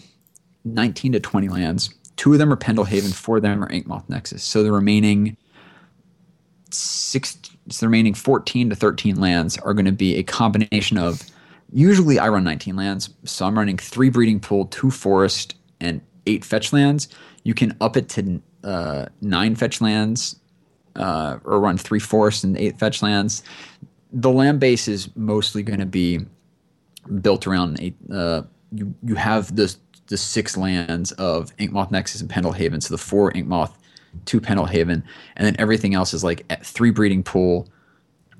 19 to 20 lands. Two of them are Pendelhaven, four of them are Inkmoth Nexus. So the remaining six, the remaining 14 to 13 lands are going to be a combination of. Usually, I run 19 lands, so I'm running three Breeding Pool, two Forest, and eight fetch lands. You can up it to uh, nine fetch lands, uh, or run three Forest and eight fetch lands the land base is mostly going to be built around a. Uh, you you have the the six lands of Inkmoth Nexus and Pendelhaven, so the four Inkmoth, two Pendelhaven, and then everything else is like three Breeding Pool,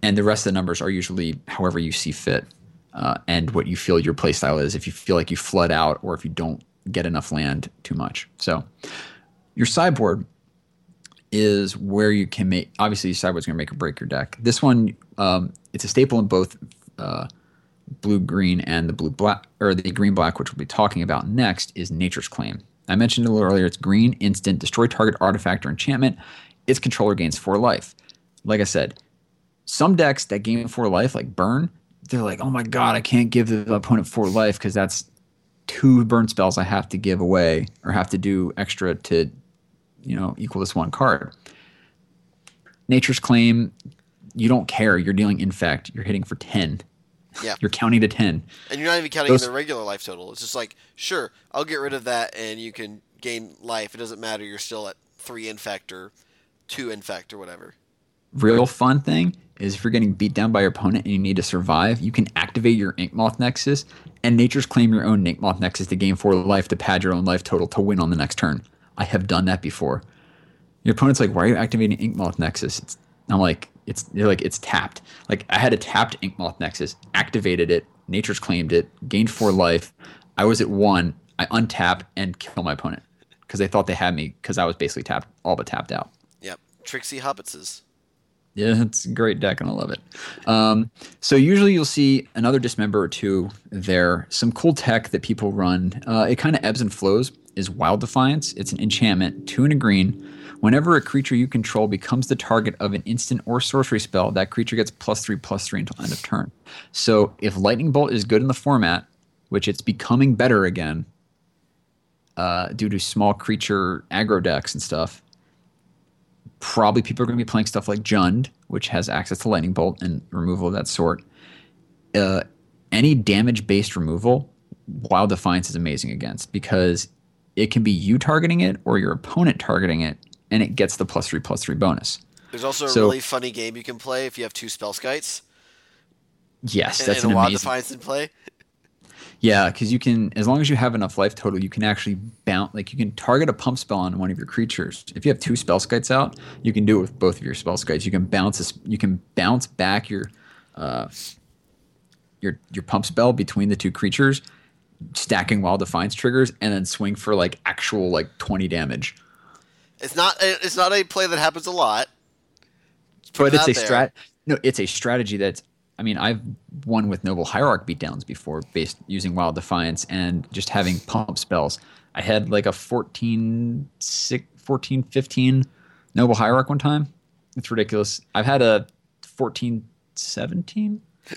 and the rest of the numbers are usually however you see fit, uh, and what you feel your playstyle is. If you feel like you flood out, or if you don't get enough land too much. So your sideboard is where you can make. Obviously, your sideboard's going to make or break your deck. This one, um, it's a staple in both uh, blue green and the blue black or the green black, which we'll be talking about next, is Nature's Claim. I mentioned a little earlier. It's green, instant, destroy target artifact or enchantment. Its controller gains four life. Like I said, some decks that gain four life, like burn, they're like, oh my god, I can't give the opponent four life because that's two burn spells I have to give away or have to do extra to, you know, equal this one card. Nature's Claim, you don't care. You're dealing infect. You're hitting for ten. Yeah. [LAUGHS] You're counting to ten. And you're not even counting Those- the regular life total. It's just like, sure, I'll get rid of that and you can gain life. It doesn't matter. You're still at three infect or two infect or whatever. Real fun thing is if you're getting beat down by your opponent and you need to survive, you can activate your Inkmoth Nexus and Nature's Claim your own Inkmoth Nexus to gain four life to pad your own life total to win on the next turn. I have done that before. Your opponent's like, "Why are you activating Inkmoth Nexus?" It's, I'm like, "It's they're like it's tapped." Like I had a tapped Inkmoth Nexus, activated it, Nature's claimed it, gained four life. I was at one. I untap and kill my opponent because they thought they had me because I was basically tapped, all but tapped out. Yep. Trixie Hobbitses. Yeah, it's a great deck, and I love it. Um, so usually you'll see another dismember or two there. Some cool tech that people run. Uh, it kind of ebbs and flows. Is Wild Defiance. It's an enchantment, two and a green. Whenever a creature you control becomes the target of an instant or sorcery spell, that creature gets plus three, plus three until end of turn. So if Lightning Bolt is good in the format, which it's becoming better again, uh, due to small creature aggro decks and stuff, probably people are going to be playing stuff like Jund, which has access to Lightning Bolt and removal of that sort. Uh, any damage based removal, Wild Defiance is amazing against because it can be you targeting it or your opponent targeting it, and it gets the plus three plus three bonus. There's also a So- really funny game you can play if you have two Spellskites Yes, and, that's and an a amazing. defiance in play. Yeah, because you can, as long as you have enough life total, you can actually bounce. Like you can target a pump spell on one of your creatures. If you have two Spellskites out, you can do it with both of your Spellskites. You can bounce. This, you can bounce back your, uh, your your pump spell between the two creatures, stacking wild defiance triggers, and then swing for like actual like twenty damage. It's not it's not a play that happens a lot. But it it's a strat. No, it's a strategy that's. I mean, I've won with Noble Hierarch beatdowns before, based using Wild Defiance and just having pump spells. I had like a 14, six, 14 15 Noble Hierarch one time. It's ridiculous. I've had a 14, 17? [LAUGHS]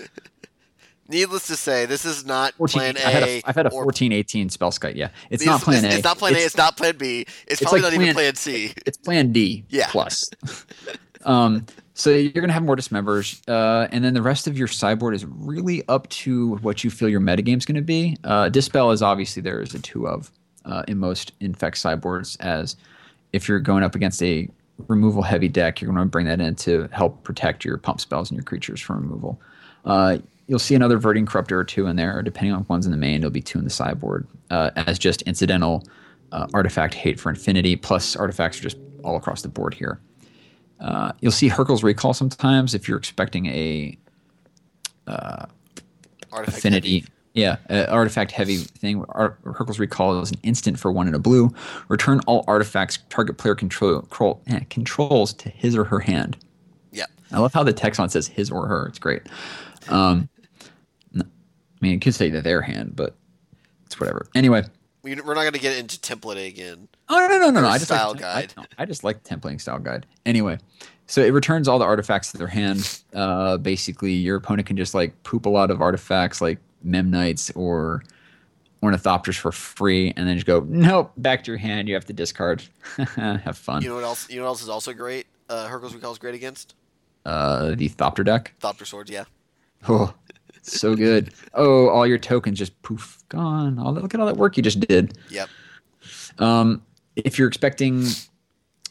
Needless to say, this is not 14 plan A. I had a, I've had a or- 14, 18 Spellskite. Yeah. It's It's, not plan it's, A. It's not plan A. It's not plan B. It's, probably like not even plan- plan C. it's plan D Yeah. plus. [LAUGHS] um, so you're gonna have more dismembers, uh, and then the rest of your sideboard is really up to what you feel your metagame is gonna be. Uh, Dispel is obviously there is a two of uh, in most infect sideboards. As if you're going up against a removal heavy deck, you're gonna bring that in to help protect your pump spells and your creatures from removal. Uh, you'll see another Viridian Corruptor or two in there, depending on one's in the main. There'll be two in the sideboard uh, as just incidental uh, artifact hate for affinity. Plus, artifacts are just all across the board here. Uh, you'll see Hurkyl's Recall sometimes if you're expecting a Artifact affinity. heavy. Yeah, uh, artifact heavy thing. Ar- Hurkyl's Recall is an instant for one in a blue. Return all artifacts target player control, control eh, controls to his or her hand. Yeah. I love how the text on says his or her. It's great. Um, I mean, it could say that their hand, but it's whatever. Anyway, We, we're not going to get into templating again. Oh no no no no! I just style like, guide. I, no, I just like templating style guide. Anyway, so it returns all the artifacts to their hand. Uh, basically, your opponent can just like poop a lot of artifacts like Memnites or Ornithopters for free, and then just go nope back to your hand. You have to discard. [LAUGHS] have fun. You know what else? You know what else is also great? Uh, Hurkyl's Recall is great against Uh, the Thopter deck. Thopter Swords. Yeah. Oh, so good. Oh, all your tokens just poof gone. All that, look at all that work you just did. Yep. Um, if you're expecting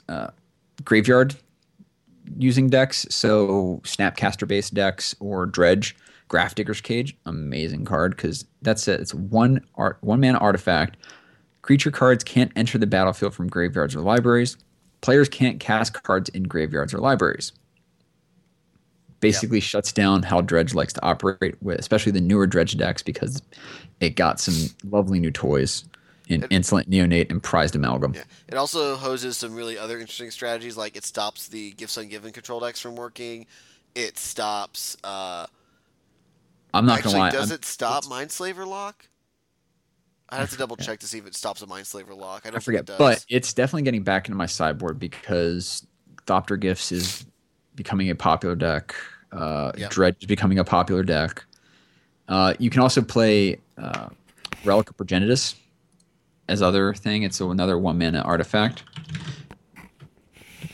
uh, graveyard using decks, so Snapcaster based decks or Dredge, Grafdigger's Cage, amazing card because that's it. It's one art, one mana artifact. Creature cards can't enter the battlefield from graveyards or libraries. Players can't cast cards in graveyards or libraries. Basically, shuts down how Dredge likes to operate with, especially the newer Dredge decks, because it got some lovely new toys in insolent neonate and prized amalgam. Yeah. It also hoses some really other interesting strategies, like it stops the gifts ungiven control decks from working. It stops. Uh, I'm not gonna lie. does I'm- it stop Mindslaver lock? I have to double check to see if it stops a Mindslaver lock. I don't I think forget, it does. but it's definitely getting back into my sideboard because Thopter Gifts is becoming a popular deck. Uh, Yep. Dredge is becoming a popular deck. Uh, you can also play uh, Relic of Progenitus as other thing. It's another one mana artifact.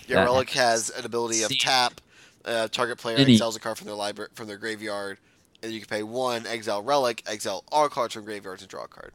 yeah, that- Relic has an ability of See- tap. Uh, target player Any- exiles a card from their library from their graveyard, and you can pay one exile Relic, exile all cards from graveyards, and draw a card.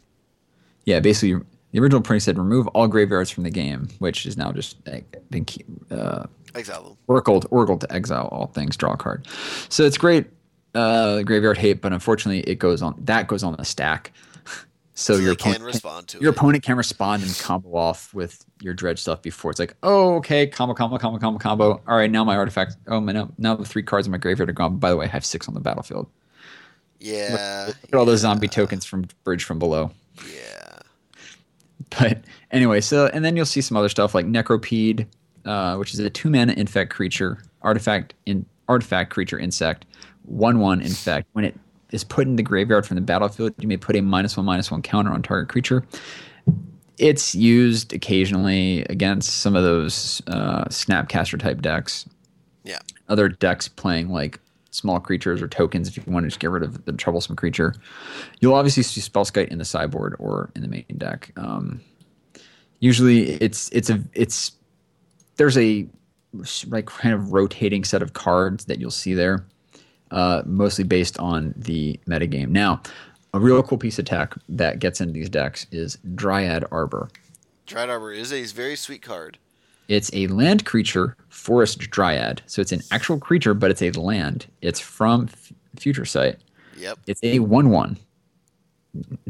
Yeah, basically, the original print said remove all graveyards from the game, which is now just like, been key- uh, Exile them. Oracle, Oracle to exile all things, draw a card. So it's great uh, graveyard hate, but unfortunately, it goes on that goes on the stack. [LAUGHS] So, So your they can opponent, respond to your it. opponent can respond and combo off with your dredge stuff before it's like, oh, okay, combo, combo, combo, combo, combo. All right, now my artifact. Oh, my, now, now the three cards in my graveyard are gone. By the way, I have six on the battlefield. Yeah. Look at all those zombie tokens from Bridge from Below. Yeah. [LAUGHS] But anyway, so and then you'll see some other stuff like Necropede, uh, which is a two mana infect creature, artifact in artifact creature insect, one one infect. When it is put in the graveyard from the battlefield, you may put a minus one minus one counter on target creature. It's used occasionally against some of those uh, Snapcaster type decks. Yeah. Other decks playing like small creatures or tokens if you want to just get rid of the troublesome creature. You'll obviously see Spellskite in the sideboard or in the main deck. Um, usually, it's it's a it's there's a like kind of rotating set of cards that you'll see there, uh, mostly based on the metagame. Now, a real cool piece of tech that gets into these decks is Dryad Arbor. Dryad Arbor is a very sweet card. It's a land creature, forest dryad. So it's an actual creature, but it's a land. It's from F- Future Sight. Yep. It's a one-one.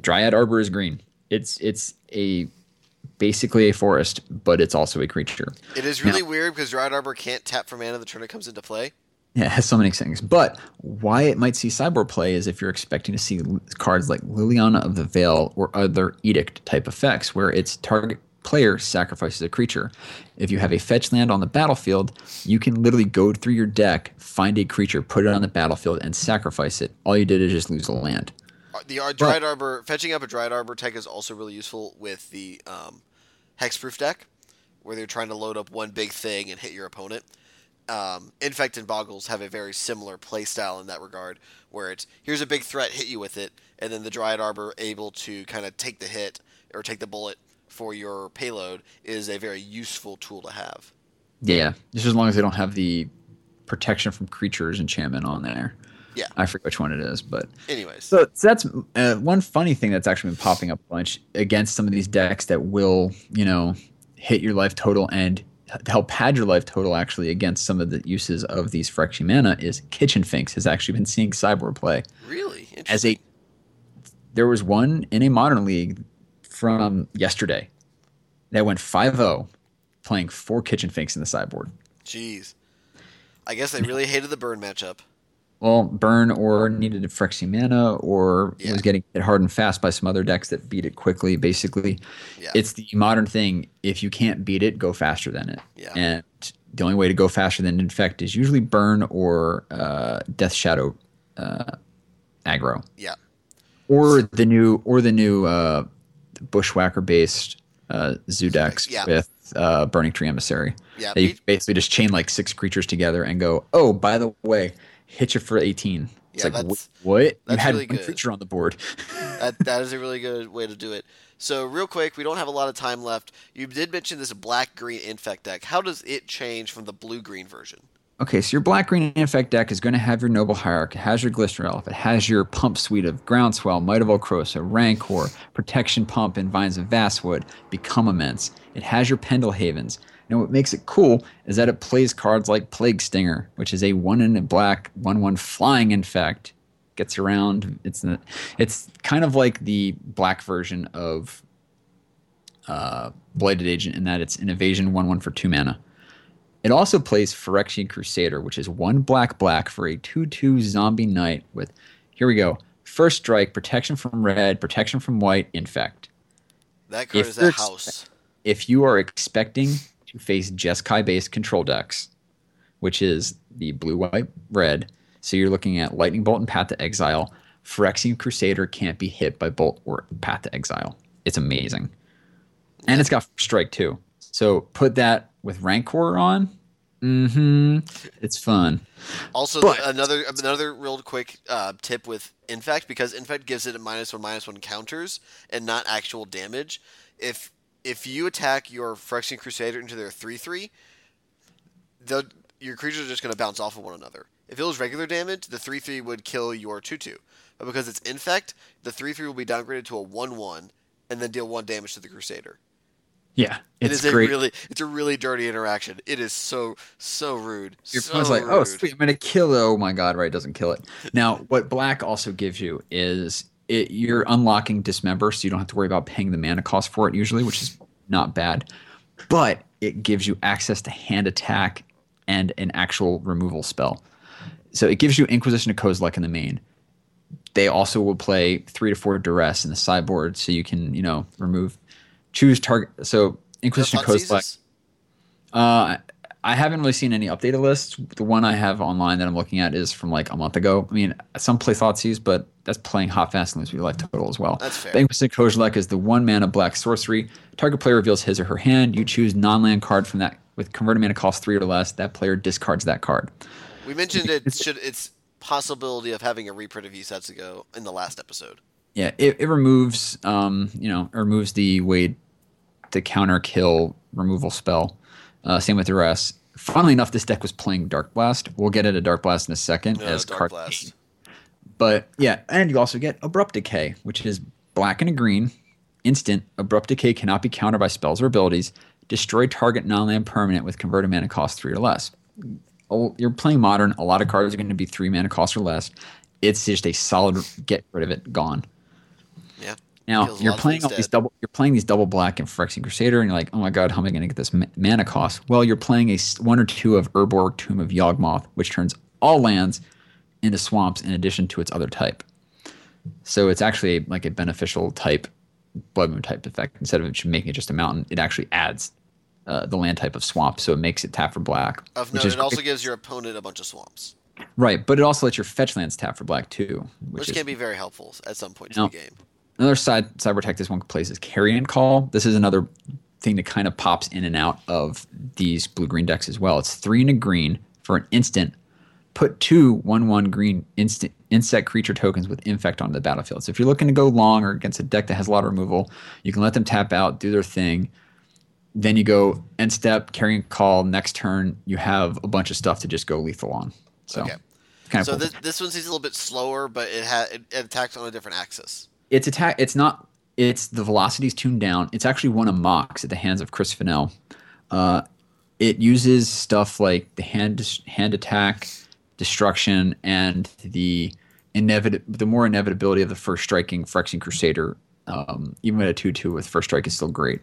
Dryad Arbor is green. It's it's a basically a forest, but it's also a creature. It is really weird because Dryad Arbor can't tap for mana the turn it comes into play. Yeah, it has so many things. But why it might see sideboard play is if you're expecting to see cards like Liliana of the Veil or other edict type effects, where its target player sacrifices a creature. If you have a fetch land on the battlefield, you can literally go through your deck, find a creature, put it on the battlefield, and sacrifice it. All you did is just lose a land. Uh, The Ar- Dryad Arbor, fetching up a Dryad Arbor tech is also really useful with the um, Hexproof deck, where they're trying to load up one big thing and hit your opponent. Um, Infect and Bogles have a very similar playstyle in that regard, where it's here's a big threat, hit you with it, and then the Dryad Arbor able to kind of take the hit or take the bullet for your payload is a very useful tool to have. Yeah, just as long as they don't have the protection from creatures enchantment on there. Yeah. I forget which one it is, but Anyways, So, so that's uh, one funny thing that's actually been popping up a bunch against some of these decks that will, you know, hit your life total and help pad your life total actually against some of the uses of these Phyrexia mana is Kitchen Finks has actually been seeing sideboard play. really As a there was one in a modern league from yesterday that went 5-0 playing four Kitchen Finks in the sideboard. Jeez, I guess they really hated the burn matchup. Well, burn or needed a Phyrexia mana or Yeah. was getting hit hard and fast by some other decks that beat it quickly. Basically, Yeah. it's the modern thing. If you can't beat it, go faster than it. Yeah. And the only way to go faster than infect is usually burn or uh, death shadow uh, aggro, Yeah. or the new or the new uh, bushwhacker based uh, zoo decks Yeah. with uh, burning tree emissary. Yeah. They me- basically just chain like six creatures together and go, oh, by the way, hit you for 18. It's Yeah, like, that's- "Wh- what? You had really one good. creature on the board. [LAUGHS] that that is a really good way to do it. So real quick, we don't have a lot of time left. You did mention this black green infect deck. How does it change from the blue green version? Okay, so your black green infect deck is going to have your noble hierarch, it has your glistener elf, it has your pump suite of groundswell, might of Old Krosa, rancor, protection pump, and vines of vastwood, become immense. It has your Pendelhavens. Now, what makes it cool is that it plays cards like Plague Stinger, which is a one in a black, one one flying infect. Gets around. It's it's kind of like the black version of uh, Blighted Agent in that it's an evasion one one for two mana. It also plays Phyrexian Crusader, which is one black black for a 2 2 zombie knight with, here we go, first strike, protection from red, protection from white, infect. That card If is a house. if you are expecting to face Jeskai based control decks, which is the blue, white, red, so you're looking at Lightning Bolt and Path to Exile, Phyrexian Crusader can't be hit by Bolt or Path to Exile. It's amazing. And it's got Strike too. So put that with Rancor on. Mm-hmm. It's fun. Also, But- another another real quick uh, tip with Infect because Infect gives it a minus one minus one counters and not actual damage. If if you attack your Phyrexian Crusader into their three three, the your creatures are just going to bounce off of one another. If it was regular damage, the three three would kill your two two, but because it's Infect, the three three will be downgraded to a one one and then deal one damage to the Crusader. Yeah, It it's is great. a really it's a really dirty interaction. It is so so rude. Your so opponent's like, oh, sweet, I'm gonna kill it. Oh my god, right? Doesn't kill it. Now, what black also gives you is it, you're unlocking dismember, so you don't have to worry about paying the mana cost for it usually, which is not bad. But it gives you access to hand attack and an actual removal spell. So it gives you Inquisition of Kozilek in the main. They also will play three to four duress in the sideboard, so you can you know remove, choose target. So Inquisition of seizes? Uh, I haven't really seen any updated lists. The one I have online that I'm looking at is from like a month ago. I mean, some play Thoughtseize, but that's playing hot, fast, and lose your life total as well. That's fair. The Inquisition Kozilek is the one mana black sorcery. Target player reveals his or her hand. You choose non-land card from that with converted mana cost three or less. That player discards that card. We mentioned it should its possibility of having a reprint of ago in the last episode. Yeah, it, it removes um, you know, it removes the way to counter kill removal spell. Uh, same with the rest. Funnily enough, this deck was playing Dark Blast. We'll get into Dark Blast in a second Uh, as Dark card Blast. But yeah, and you also get Abrupt Decay, which is black and a green. Instant. Abrupt Decay cannot be countered by spells or abilities. Destroy target non-land permanent with converted mana cost three or less. Oh, You're playing modern. A lot of cards are going to be three mana cost or less. It's just a solid get rid of it, gone. Now you're playing all these dead. double. You're playing these double black and Phyrexian Crusader, and you're like, oh my god, how am I going to get this ma- mana cost? Well, you're playing a one or two of Urborg Tomb of Yawgmoth, which turns all lands into swamps in addition to its other type. So it's actually like a beneficial type, Blood Moon type effect. Instead of it making it just a mountain, it actually adds uh, the land type of swamp, so it makes it tap for black. Of which note, it also great. gives your opponent a bunch of swamps, right, but it also lets your fetch lands tap for black too, which, which, is can be very helpful at some point in the game. Another side cyber tech this one plays is carrion call. This is another thing that kind of pops in and out of these blue green decks as well. It's three and a green for an instant. Put two one one green instant insect creature tokens with infect onto the battlefield. So if you're looking to go long or against a deck that has a lot of removal, you can let them tap out, do their thing. Then you go end step, carrion call. Next turn, you have a bunch of stuff to just go lethal on. So, Okay. kind of So cool. this, this one seems a little bit slower, but it, ha- it attacks on a different axis. It's attack it's not it's the velocity's tuned down it's actually one of MOCS at the hands of chris Fennell. uh, it uses stuff like the hand hand attack destruction and the inevit- the more inevitability of the first striking Phyrexian Crusader um, even at a 2-2 with first strike is still great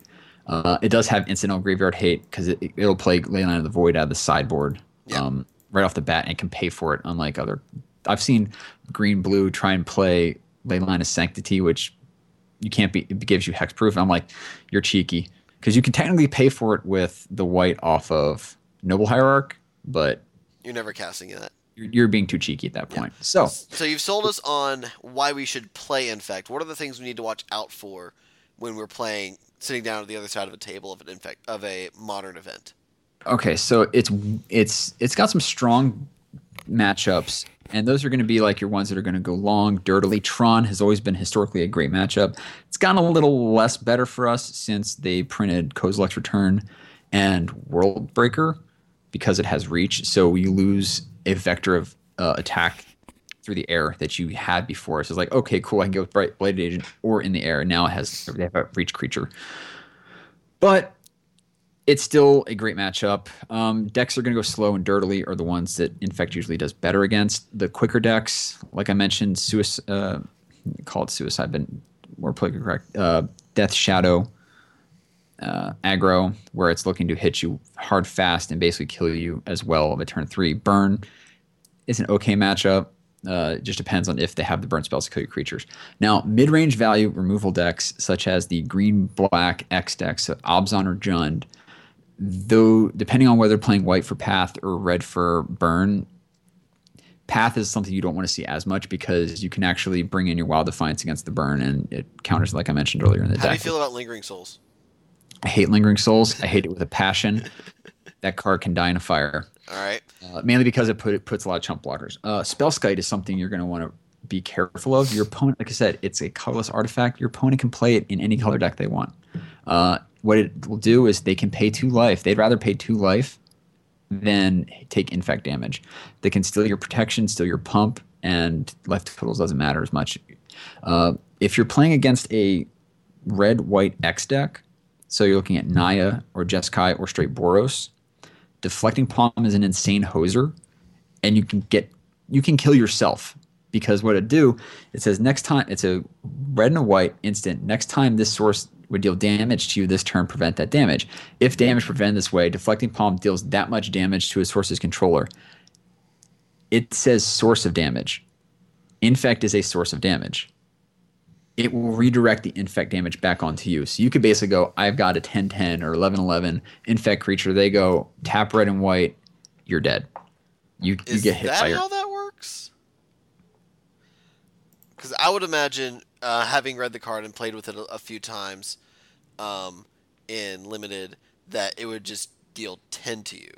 uh, it does have incidental graveyard hate because it, it'll play Leyline of the Void out of the sideboard Yeah. um, right off the bat and can pay for it unlike other I've seen green blue try and play Leyline of Sanctity which you can't be it gives you hexproof and I'm like you're cheeky because you can technically pay for it with the white off of Noble Hierarch but You're never casting that. you're, you're being too cheeky at that point so So you've sold us on why we should play Infect. What are the things we need to watch out for when we're playing, sitting down at the other side of a table of an Infect of a modern event? Okay, so it's it's it's got some strong matchups, and those are going to be like your ones that are going to go long, dirtily. Tron has always been historically a great matchup. It's gotten a little less better for us since they printed Kozilek's Return and Worldbreaker because it has reach. So you lose a vector of uh, attack through the air that you had before. So it's like, okay, cool, I can go with Blighted Agent or in the air. Now it has they have a reach creature. But it's still a great matchup. Um, decks are going to go slow and dirtily are the ones that Infect usually does better against. The quicker decks, like I mentioned, suicide, uh, call it suicide, but more politically correct, uh, Death Shadow, uh, aggro, where it's looking to hit you hard, fast, and basically kill you as well of a turn three. Burn is an okay matchup. Uh, it just depends on if they have the burn spells to kill your creatures. Now, mid range value removal decks, such as the green black X decks, so Abzan or Jund, though depending on whether they're playing white for Path or red for Burn, Path is something you don't want to see as much because you can actually bring in your Wild Defiance against the burn, and it counters, like I mentioned earlier in the deck. How deck. do you feel about Lingering Souls? I hate Lingering Souls. I hate it with a passion. [LAUGHS] that card can die in a fire, All right. uh, mainly because it, put, it puts a lot of chump blockers. Uh, Spellskite is something you're going to want to be careful of. Your opponent, like I said, it's a colorless artifact. Your opponent can play it in any color deck they want. Uh, what it will do is they can pay two life. They'd rather pay two life than take infect damage. They can steal your protection, steal your pump, and left totals doesn't matter as much. Uh, if you're playing against a red white X deck, so you're looking at Naya or Jeskai or straight Boros, deflecting palm is an insane hoser, and you can get you can kill yourself because what it do it says next time it's a red and a white instant. Next time this source would deal damage to you this turn, prevent that damage. If damage prevented this way, deflecting palm deals that much damage to a source's controller. It says source of damage. Infect is a source of damage it will redirect the infect damage back onto you. So you could basically go, I've got a 10 10 or 11 11 infect creature. They go tap red and white, you're dead. You, you get hit by your. how that works? Because I would imagine, uh, having read the card and played with it a, a few times um, in limited, that it would just deal ten to you.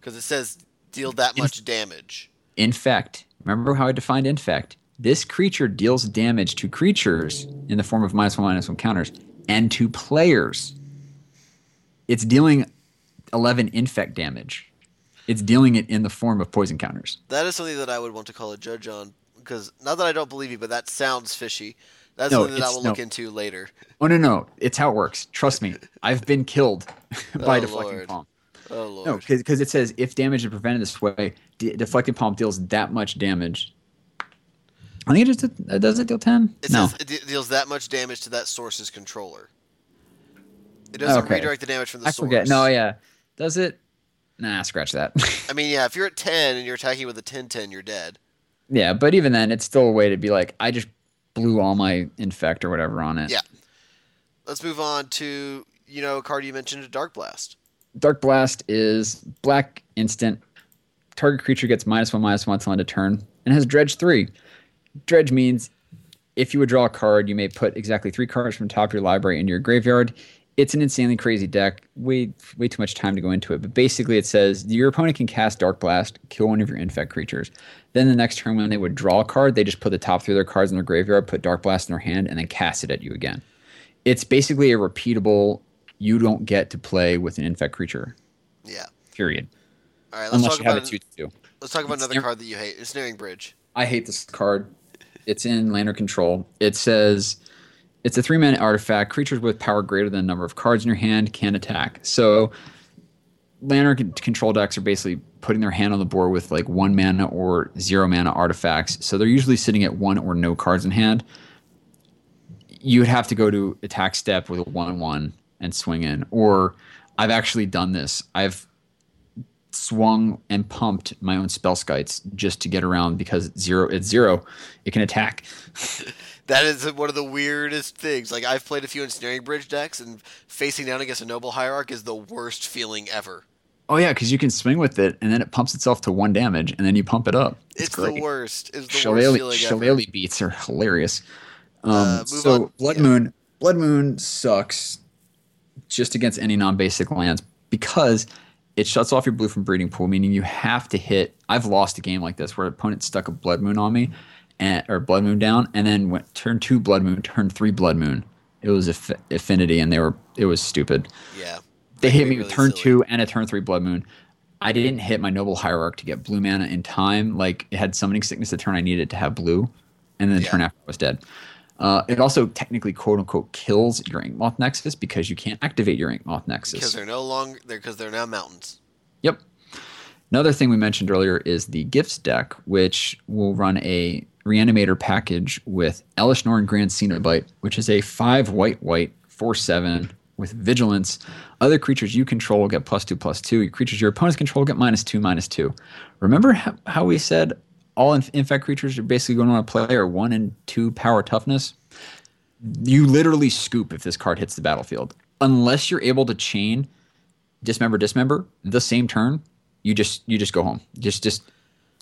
Because it says deal that In- much damage. Infect. Remember how I defined infect? This creature deals damage to creatures in the form of minus one, minus one counters, and to players. It's dealing 11 infect damage. It's dealing it in the form of poison counters. That is something that I would want to call a judge on. Because not that I don't believe you, but that sounds fishy. That's No, something that I will no. look into later. Oh, no, no. It's how it works. Trust me. [LAUGHS] I've been killed [LAUGHS] by Oh, deflecting Lord. palm. Oh lord. No, because it says if damage is prevented this way, de- deflecting palm deals that much damage. I think it just uh, does it deal ten. It no, says it de- deals that much damage to that source's controller. It doesn't Okay. redirect the damage from the I source. forget. No, yeah, does it? Nah, scratch that. [LAUGHS] I mean, yeah, if you're at 10 and you're attacking with a 10-10, you're dead. Yeah, but even then, it's still a way to be like, I just blew all my infect or whatever on it. Yeah. Let's move on to, you know, a card you mentioned, a Dark Blast. Dark Blast is black instant. Target creature gets minus one, minus one till end of turn, and has Dredge three. Dredge means if you would draw a card, you may put exactly three cards from the top of your library into your graveyard. It's an insanely crazy deck. Way way too much time to go into it. But basically, it says your opponent can cast Dark Blast, kill one of your infect creatures. Then the next turn, when they would draw a card, they just put the top three of their cards in their graveyard, put Dark Blast in their hand, and then cast it at you again. It's basically a repeatable. You don't get to play with an infect creature. Yeah. Period. All right, let's Unless talk you have about a two two. let's talk about another Ensnare- card that you hate. Ensnaring Bridge. I hate this card. It's in Lantern Control. It says it's a three mana artifact. Creatures with power greater than the number of cards in your hand can attack. So Lander con- control decks are basically putting their hand on the board with like one mana or zero mana artifacts. So they're usually sitting at one or no cards in hand. You would have to go to attack step with a one one and swing in. Or I've actually done this. I've swung and pumped my own Spellskites just to get around because zero it's zero it can attack [LAUGHS] That is one of the weirdest things. Like I've played a few Ensnaring Bridge decks, and facing down against a Noble Hierarch is the worst feeling ever. oh yeah because you can swing with it and then it pumps itself to one damage and then you pump it up It's, great. the worst. It's the worst shillelagh, feeling ever. beats are hilarious um, Uh, so on. blood Yeah. moon blood moon sucks just against any non-basic lands because it shuts off your blue from breeding pool meaning you have to hit i've lost a game like this where an opponent stuck a blood moon on me and, or blood moon down and then went turn two blood moon turn three blood moon it was aff- affinity and they were it was stupid Yeah. they hit me be with turn silly. two and a turn three blood moon. I didn't hit my noble hierarch to get blue mana in time. Like it had summoning sickness the turn I needed to have blue, and then the Yeah. turn after I was dead. Uh, it also technically quote unquote kills your Inkmoth Nexus because you can't activate your Inkmoth Because Nexus. Because they're no longer they're because they're now mountains. Yep. Another thing we mentioned earlier is the Gifts deck, which will run a Reanimator package with Elesh Norn Grand Cenobite, which is a five white white four seven with vigilance. Other creatures you control get plus two plus two. Your creatures your opponents control get minus two minus two. Remember how, we said all inf- infect creatures are basically going to play are one and two power toughness. You literally scoop if this card hits the battlefield, unless you're able to chain dismember dismember the same turn. You just you just go home. Just just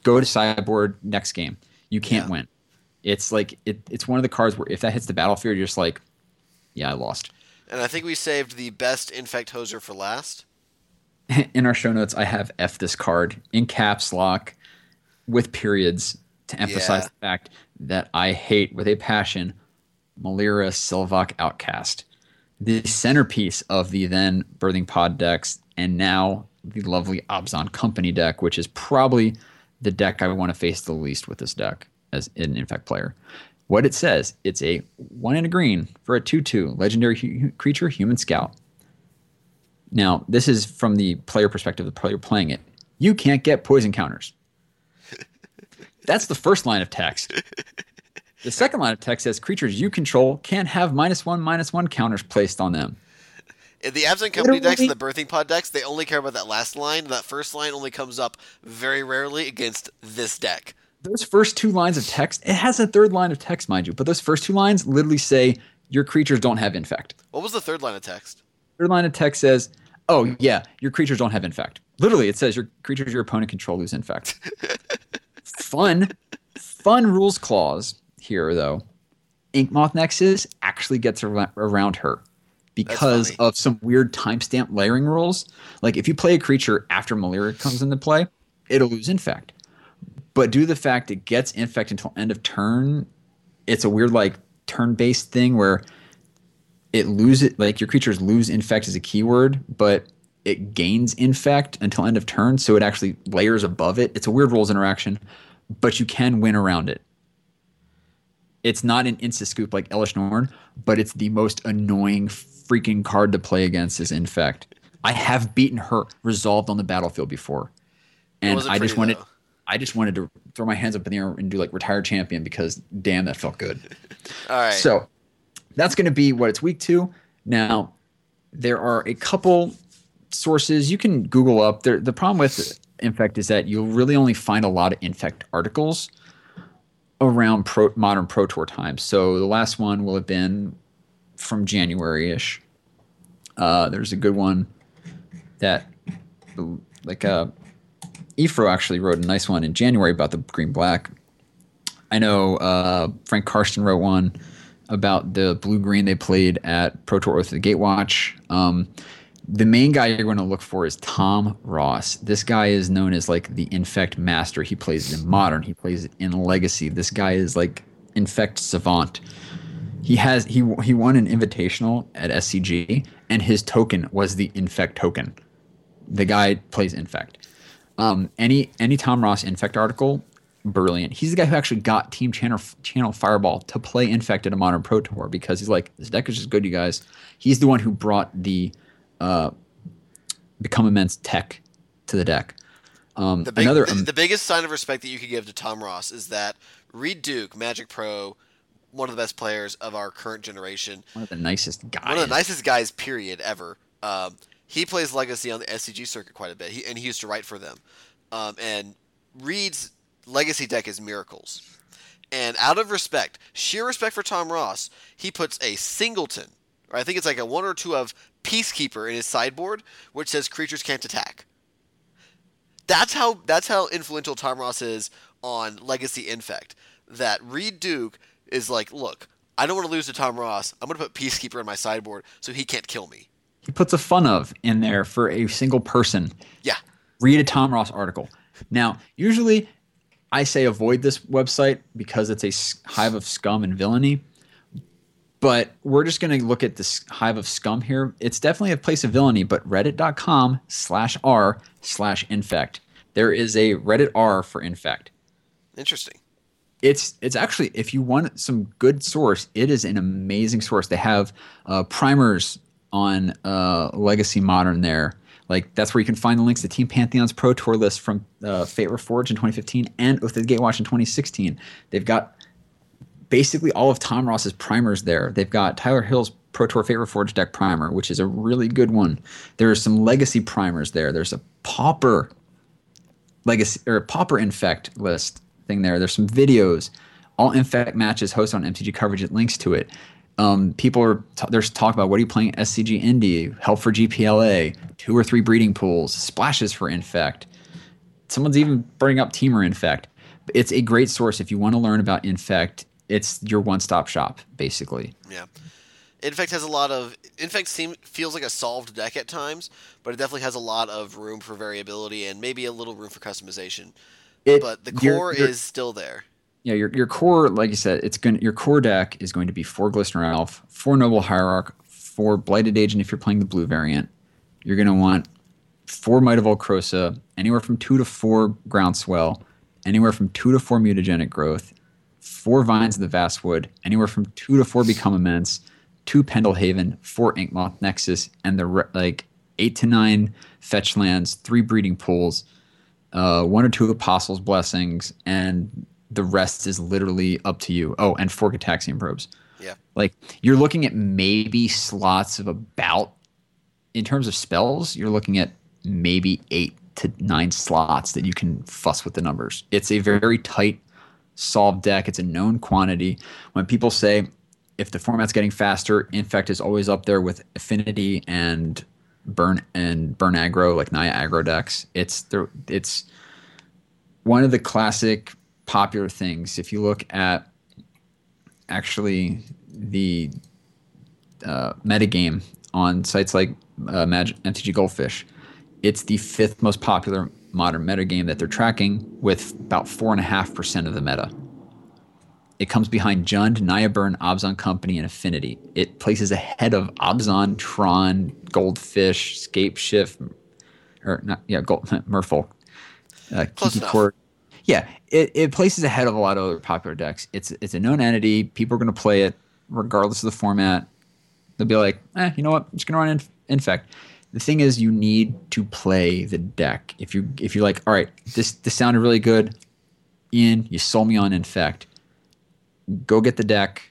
go to sideboard next game. You can't Yeah. win. It's like it, it's one of the cards where if that hits the battlefield, you're just like, yeah, I lost. And I think we saved the best infect hoser for last. [LAUGHS] in our show notes, I have F this card in caps lock with periods to emphasize Yeah. the fact that I hate with a passion Melira Sylvok Outcast, the centerpiece of the then Birthing Pod decks, and now the lovely Abzan Company deck, which is probably the deck I want to face the least with this deck as an Infect player. What it says, it's a one in a green for a 2 2 legendary hu- creature, Human Scout. Now, this is from the player perspective, the player playing it. You can't get poison counters. [LAUGHS] That's the first line of text. The second line of text says creatures you control can't have minus one, minus one counters placed on them. In the Abzan Company decks and the Birthing Pod decks, they only care about that last line. That first line only comes up very rarely against this deck. Those first two lines of text, it has a third line of text, mind you, but those first two lines literally say your creatures don't have infect. What was the third line of text? Third line of text says, oh, yeah, your creatures don't have infect. Literally, it says your creatures your opponent control lose infect. [LAUGHS] fun, fun rules clause here, though. Inkmoth Nexus actually gets around her because of some weird timestamp layering rules. Like, if you play a creature after Melira comes into play, it'll lose infect. But due to the fact it gets infect until end of turn, it's a weird, like, turn based thing where it loses like your creatures lose infect as a keyword, but it gains infect until end of turn, so it actually layers above it. It's a weird rules interaction, but you can win around it. It's not an insta scoop like Elesh Norn, but it's the most annoying freaking card to play against is infect. I have beaten her resolved on the battlefield before. And I just wanted though. I just wanted to throw my hands up in the air and do like retired champion because damn that felt good. [LAUGHS] All right. So that's going to be what it's week two. Now, there are a couple sources you can Google up. There, the problem with Infect is that you'll really only find a lot of Infect articles around pro, modern Pro Tour times. So the last one will have been from January ish. Uh, there's a good one that, like, uh, Efro actually wrote a nice one in January about the green black. I know uh, Frank Karsten wrote one about the blue green they played at Pro Tour with the Gatewatch. Um, the main guy you're going to look for is Tom Ross. This guy is known as like the Infect Master. He plays it in Modern. He plays it in Legacy. This guy is like Infect savant. He has he he won an invitational at SCG, and his token was the Infect token. The guy plays Infect. Um, any any Tom Ross Infect article, brilliant. He's the guy who actually got Team Channel Channel Fireball to play Infect at a Modern Pro Tour because he's like, this deck is just good, you guys. He's the one who brought the uh, Become Immense tech to the deck. Um, The, big, another the, [LAUGHS] um, the biggest sign of respect that you could give to Tom Ross is that Reed Duke, Magic Pro, one of the best players of our current generation, one of the nicest guys. one of the nicest guys, period, ever. Um, he plays Legacy on the SCG circuit quite a bit, he, and he used to write for them. Um, and Reed's Legacy deck is Miracles. And out of respect, sheer respect for Tom Ross, he puts a singleton, or I think it's like a one or two of Peacekeeper in his sideboard, which says creatures can't attack. That's how that's how influential Tom Ross is on Legacy Infect. That Reed Duke is like, look, I don't want to lose to Tom Ross. I'm going to put Peacekeeper in my sideboard so he can't kill me. he puts a fun of in there for a single person. Yeah. Read a Tom Ross article. Now, usually I say avoid this website because it's a hive of scum and villainy. But we're just going to look at this hive of scum here. It's definitely a place of villainy, but reddit.com slash r slash infect. There is a Reddit r for infect. Interesting. It's it's actually if you want some good source, it is an amazing source. They have uh, primers on uh, Legacy Modern there. Like that's where you can find the links to Team Pantheon's Pro Tour list from uh, Fate Reforged in 2015 and Oath of the Gatewatch in 2016. They've got basically all of Tom Ross's primers there. They've got Tyler Hill's Pro Tour Fate Reforged deck primer, which is a really good one. There are some Legacy primers there. There's a Pauper Legacy or Pauper Infect list thing there. There's some videos. All Infect matches hosted on MTG coverage. It links to it. Um, people are t- there's talk about what are you playing SCG Indy, help for GPLA, two or three breeding pools, splashes for Infect. Someone's even bringing up Temur Infect. It's a great source if you want to learn about Infect. It's your one-stop shop, basically. Yeah. Infect has a lot of Infect seems feels like a solved deck at times, but it definitely has a lot of room for variability and maybe a little room for customization. It, but the core you're- is still there. yeah, your your core, like you said, it's going your core deck is going to be four Glistener Elf, four Noble Hierarch, four Blighted Agent if you're playing the blue variant. You're going to want four Might of Old Krosa, anywhere from two to four Groundswell, anywhere from two to four Mutagenic Growth, four Vines of the Vastwood, anywhere from two to four Become Immense, two Pendelhaven, four Inkmoth Nexus, and the re- like eight to nine fetch lands, three breeding pools, uh, one or two Apostles' Blessings, and the rest is literally up to you. Oh, and four Gitaxian Probes. Yeah. Like you're looking at maybe slots of about, in terms of spells, you're looking at maybe eight to nine slots that you can fuss with the numbers. It's a very tight solved deck. It's a known quantity. When people say if the format's getting faster, Infect is always up there with Affinity and Burn and Burn Aggro, like Naya aggro decks. It's the it's one of the classic popular things. If you look at actually the uh, metagame on sites like uh, Mag- MTG Goldfish, it's the fifth most popular modern metagame that they're tracking with about four and a half percent of the meta. It comes behind Jund, Nyaburn, Abzan Company, and Affinity. It places ahead of Abzan, Tron, Goldfish, Scape Shift, or not, yeah, Gold, [LAUGHS] Merfolk, uh, Kiki. Court. Yeah, it, it places ahead of a lot of other popular decks. It's it's a known entity. People are going to play it regardless of the format. They'll be like, eh, you know what? I'm just going to run Inf- Infect. The thing is, you need to play the deck. If you if you're like, all right, this this sounded really good, Ian, you sold me on Infect. Go get the deck.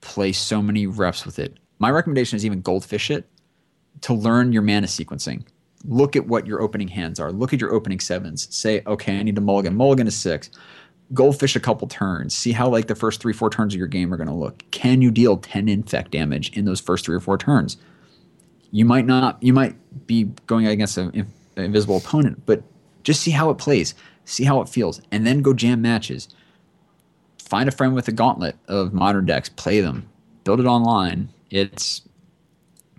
Play so many reps with it. My recommendation is even goldfish it to learn your mana sequencing. Look at what your opening hands are. Look at your opening sevens. Say, okay, I need to mulligan. Mulligan is six. Goldfish a couple turns. See how like the first three, four turns of your game are going to look. Can you deal ten infect damage in those first three or four turns? You might not. You might be going against an in- invisible opponent, but just see how it plays. See how it feels, and then go jam matches. Find a friend with a gauntlet of modern decks. Play them. Build it online. It's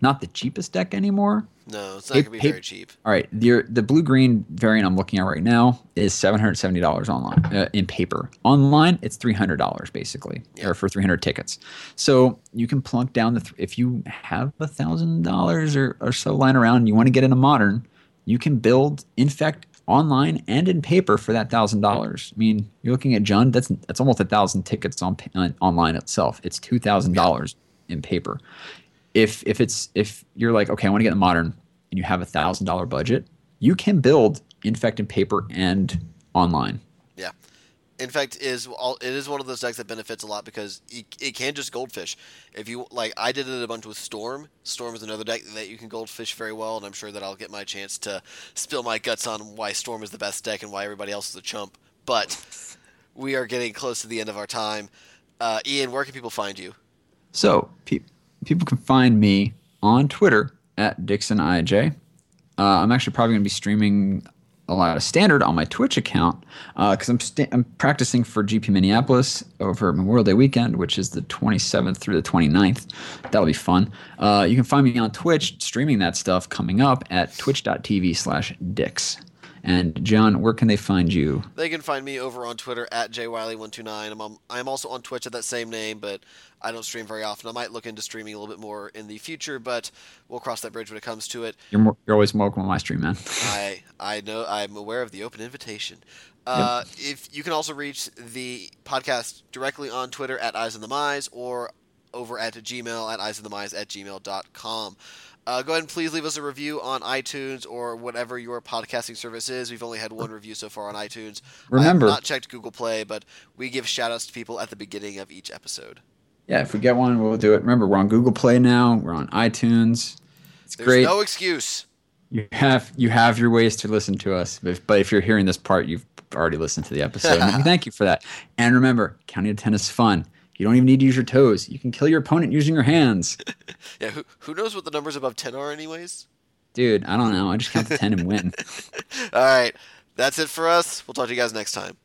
not the cheapest deck anymore, No, it's not Hey, gonna be very cheap. all right, the the blue green variant I'm looking at right now is seven hundred seventy dollars online uh, in paper. Online, it's three hundred dollars basically, Yeah. or for three hundred tickets. So you can plunk down the th- if you have a thousand dollars or or so lying around, and you want to get in a modern, you can build infect online and in paper for that thousand dollars. I mean, you're looking at John. That's that's almost a thousand tickets on, on online itself. It's two thousand dollars in paper if if it's if you're like okay i want to get in modern and you have a thousand dollar budget you can build infect in paper and online Yeah. Infect is all. It is one of those decks that benefits a lot because it, it can just goldfish. If you like, I did it a bunch with Storm. Storm is another deck that you can goldfish very well, and I'm sure that I'll get my chance to spill my guts on why Storm is the best deck and why everybody else is a chump. But we are getting close to the end of our time. Uh, Ian, where can people find you? so pe- people can find me on twitter at dixonij uh, i'm actually probably going to be streaming a lot of standard on my twitch account because I'm, sta- I'm practicing for gp minneapolis over memorial day weekend which is the 27th through the 29th that'll be fun. Uh, you can find me on twitch streaming that stuff coming up at twitch.tv slash dix and john where can they find you They can find me over on Twitter at jwiley129. I'm on, I'm also on Twitch at that same name, but I don't stream very often. I might look into streaming a little bit more in the future, but we'll cross that bridge when it comes to it. you're, more, you're always welcome on my stream man [LAUGHS] I I know I'm aware of the open invitation. Uh, If you can also reach the podcast directly on Twitter at Eyes on the Mize or over at Gmail at eyesonthemize at gmail.com. Uh, go ahead and please leave us a review on iTunes or whatever your podcasting service is. We've only had one review so far on iTunes. Remember- not checked Google Play, but we give shout outs to people at the beginning of each episode. yeah if we get one we'll do it remember we're on google play now we're on itunes it's There's great no excuse. You have you have your ways to listen to us, but, but if you're hearing this part, you've already listened to the episode. [LAUGHS] thank you for that. And remember, counting to ten is fun. You don't even need to use your toes. You can kill your opponent using your hands. [LAUGHS] yeah, who, who knows what the numbers above 10 are, anyways? Dude, I don't know. I just count to 10 and win. [LAUGHS] All right. That's it for us. We'll talk to you guys next time.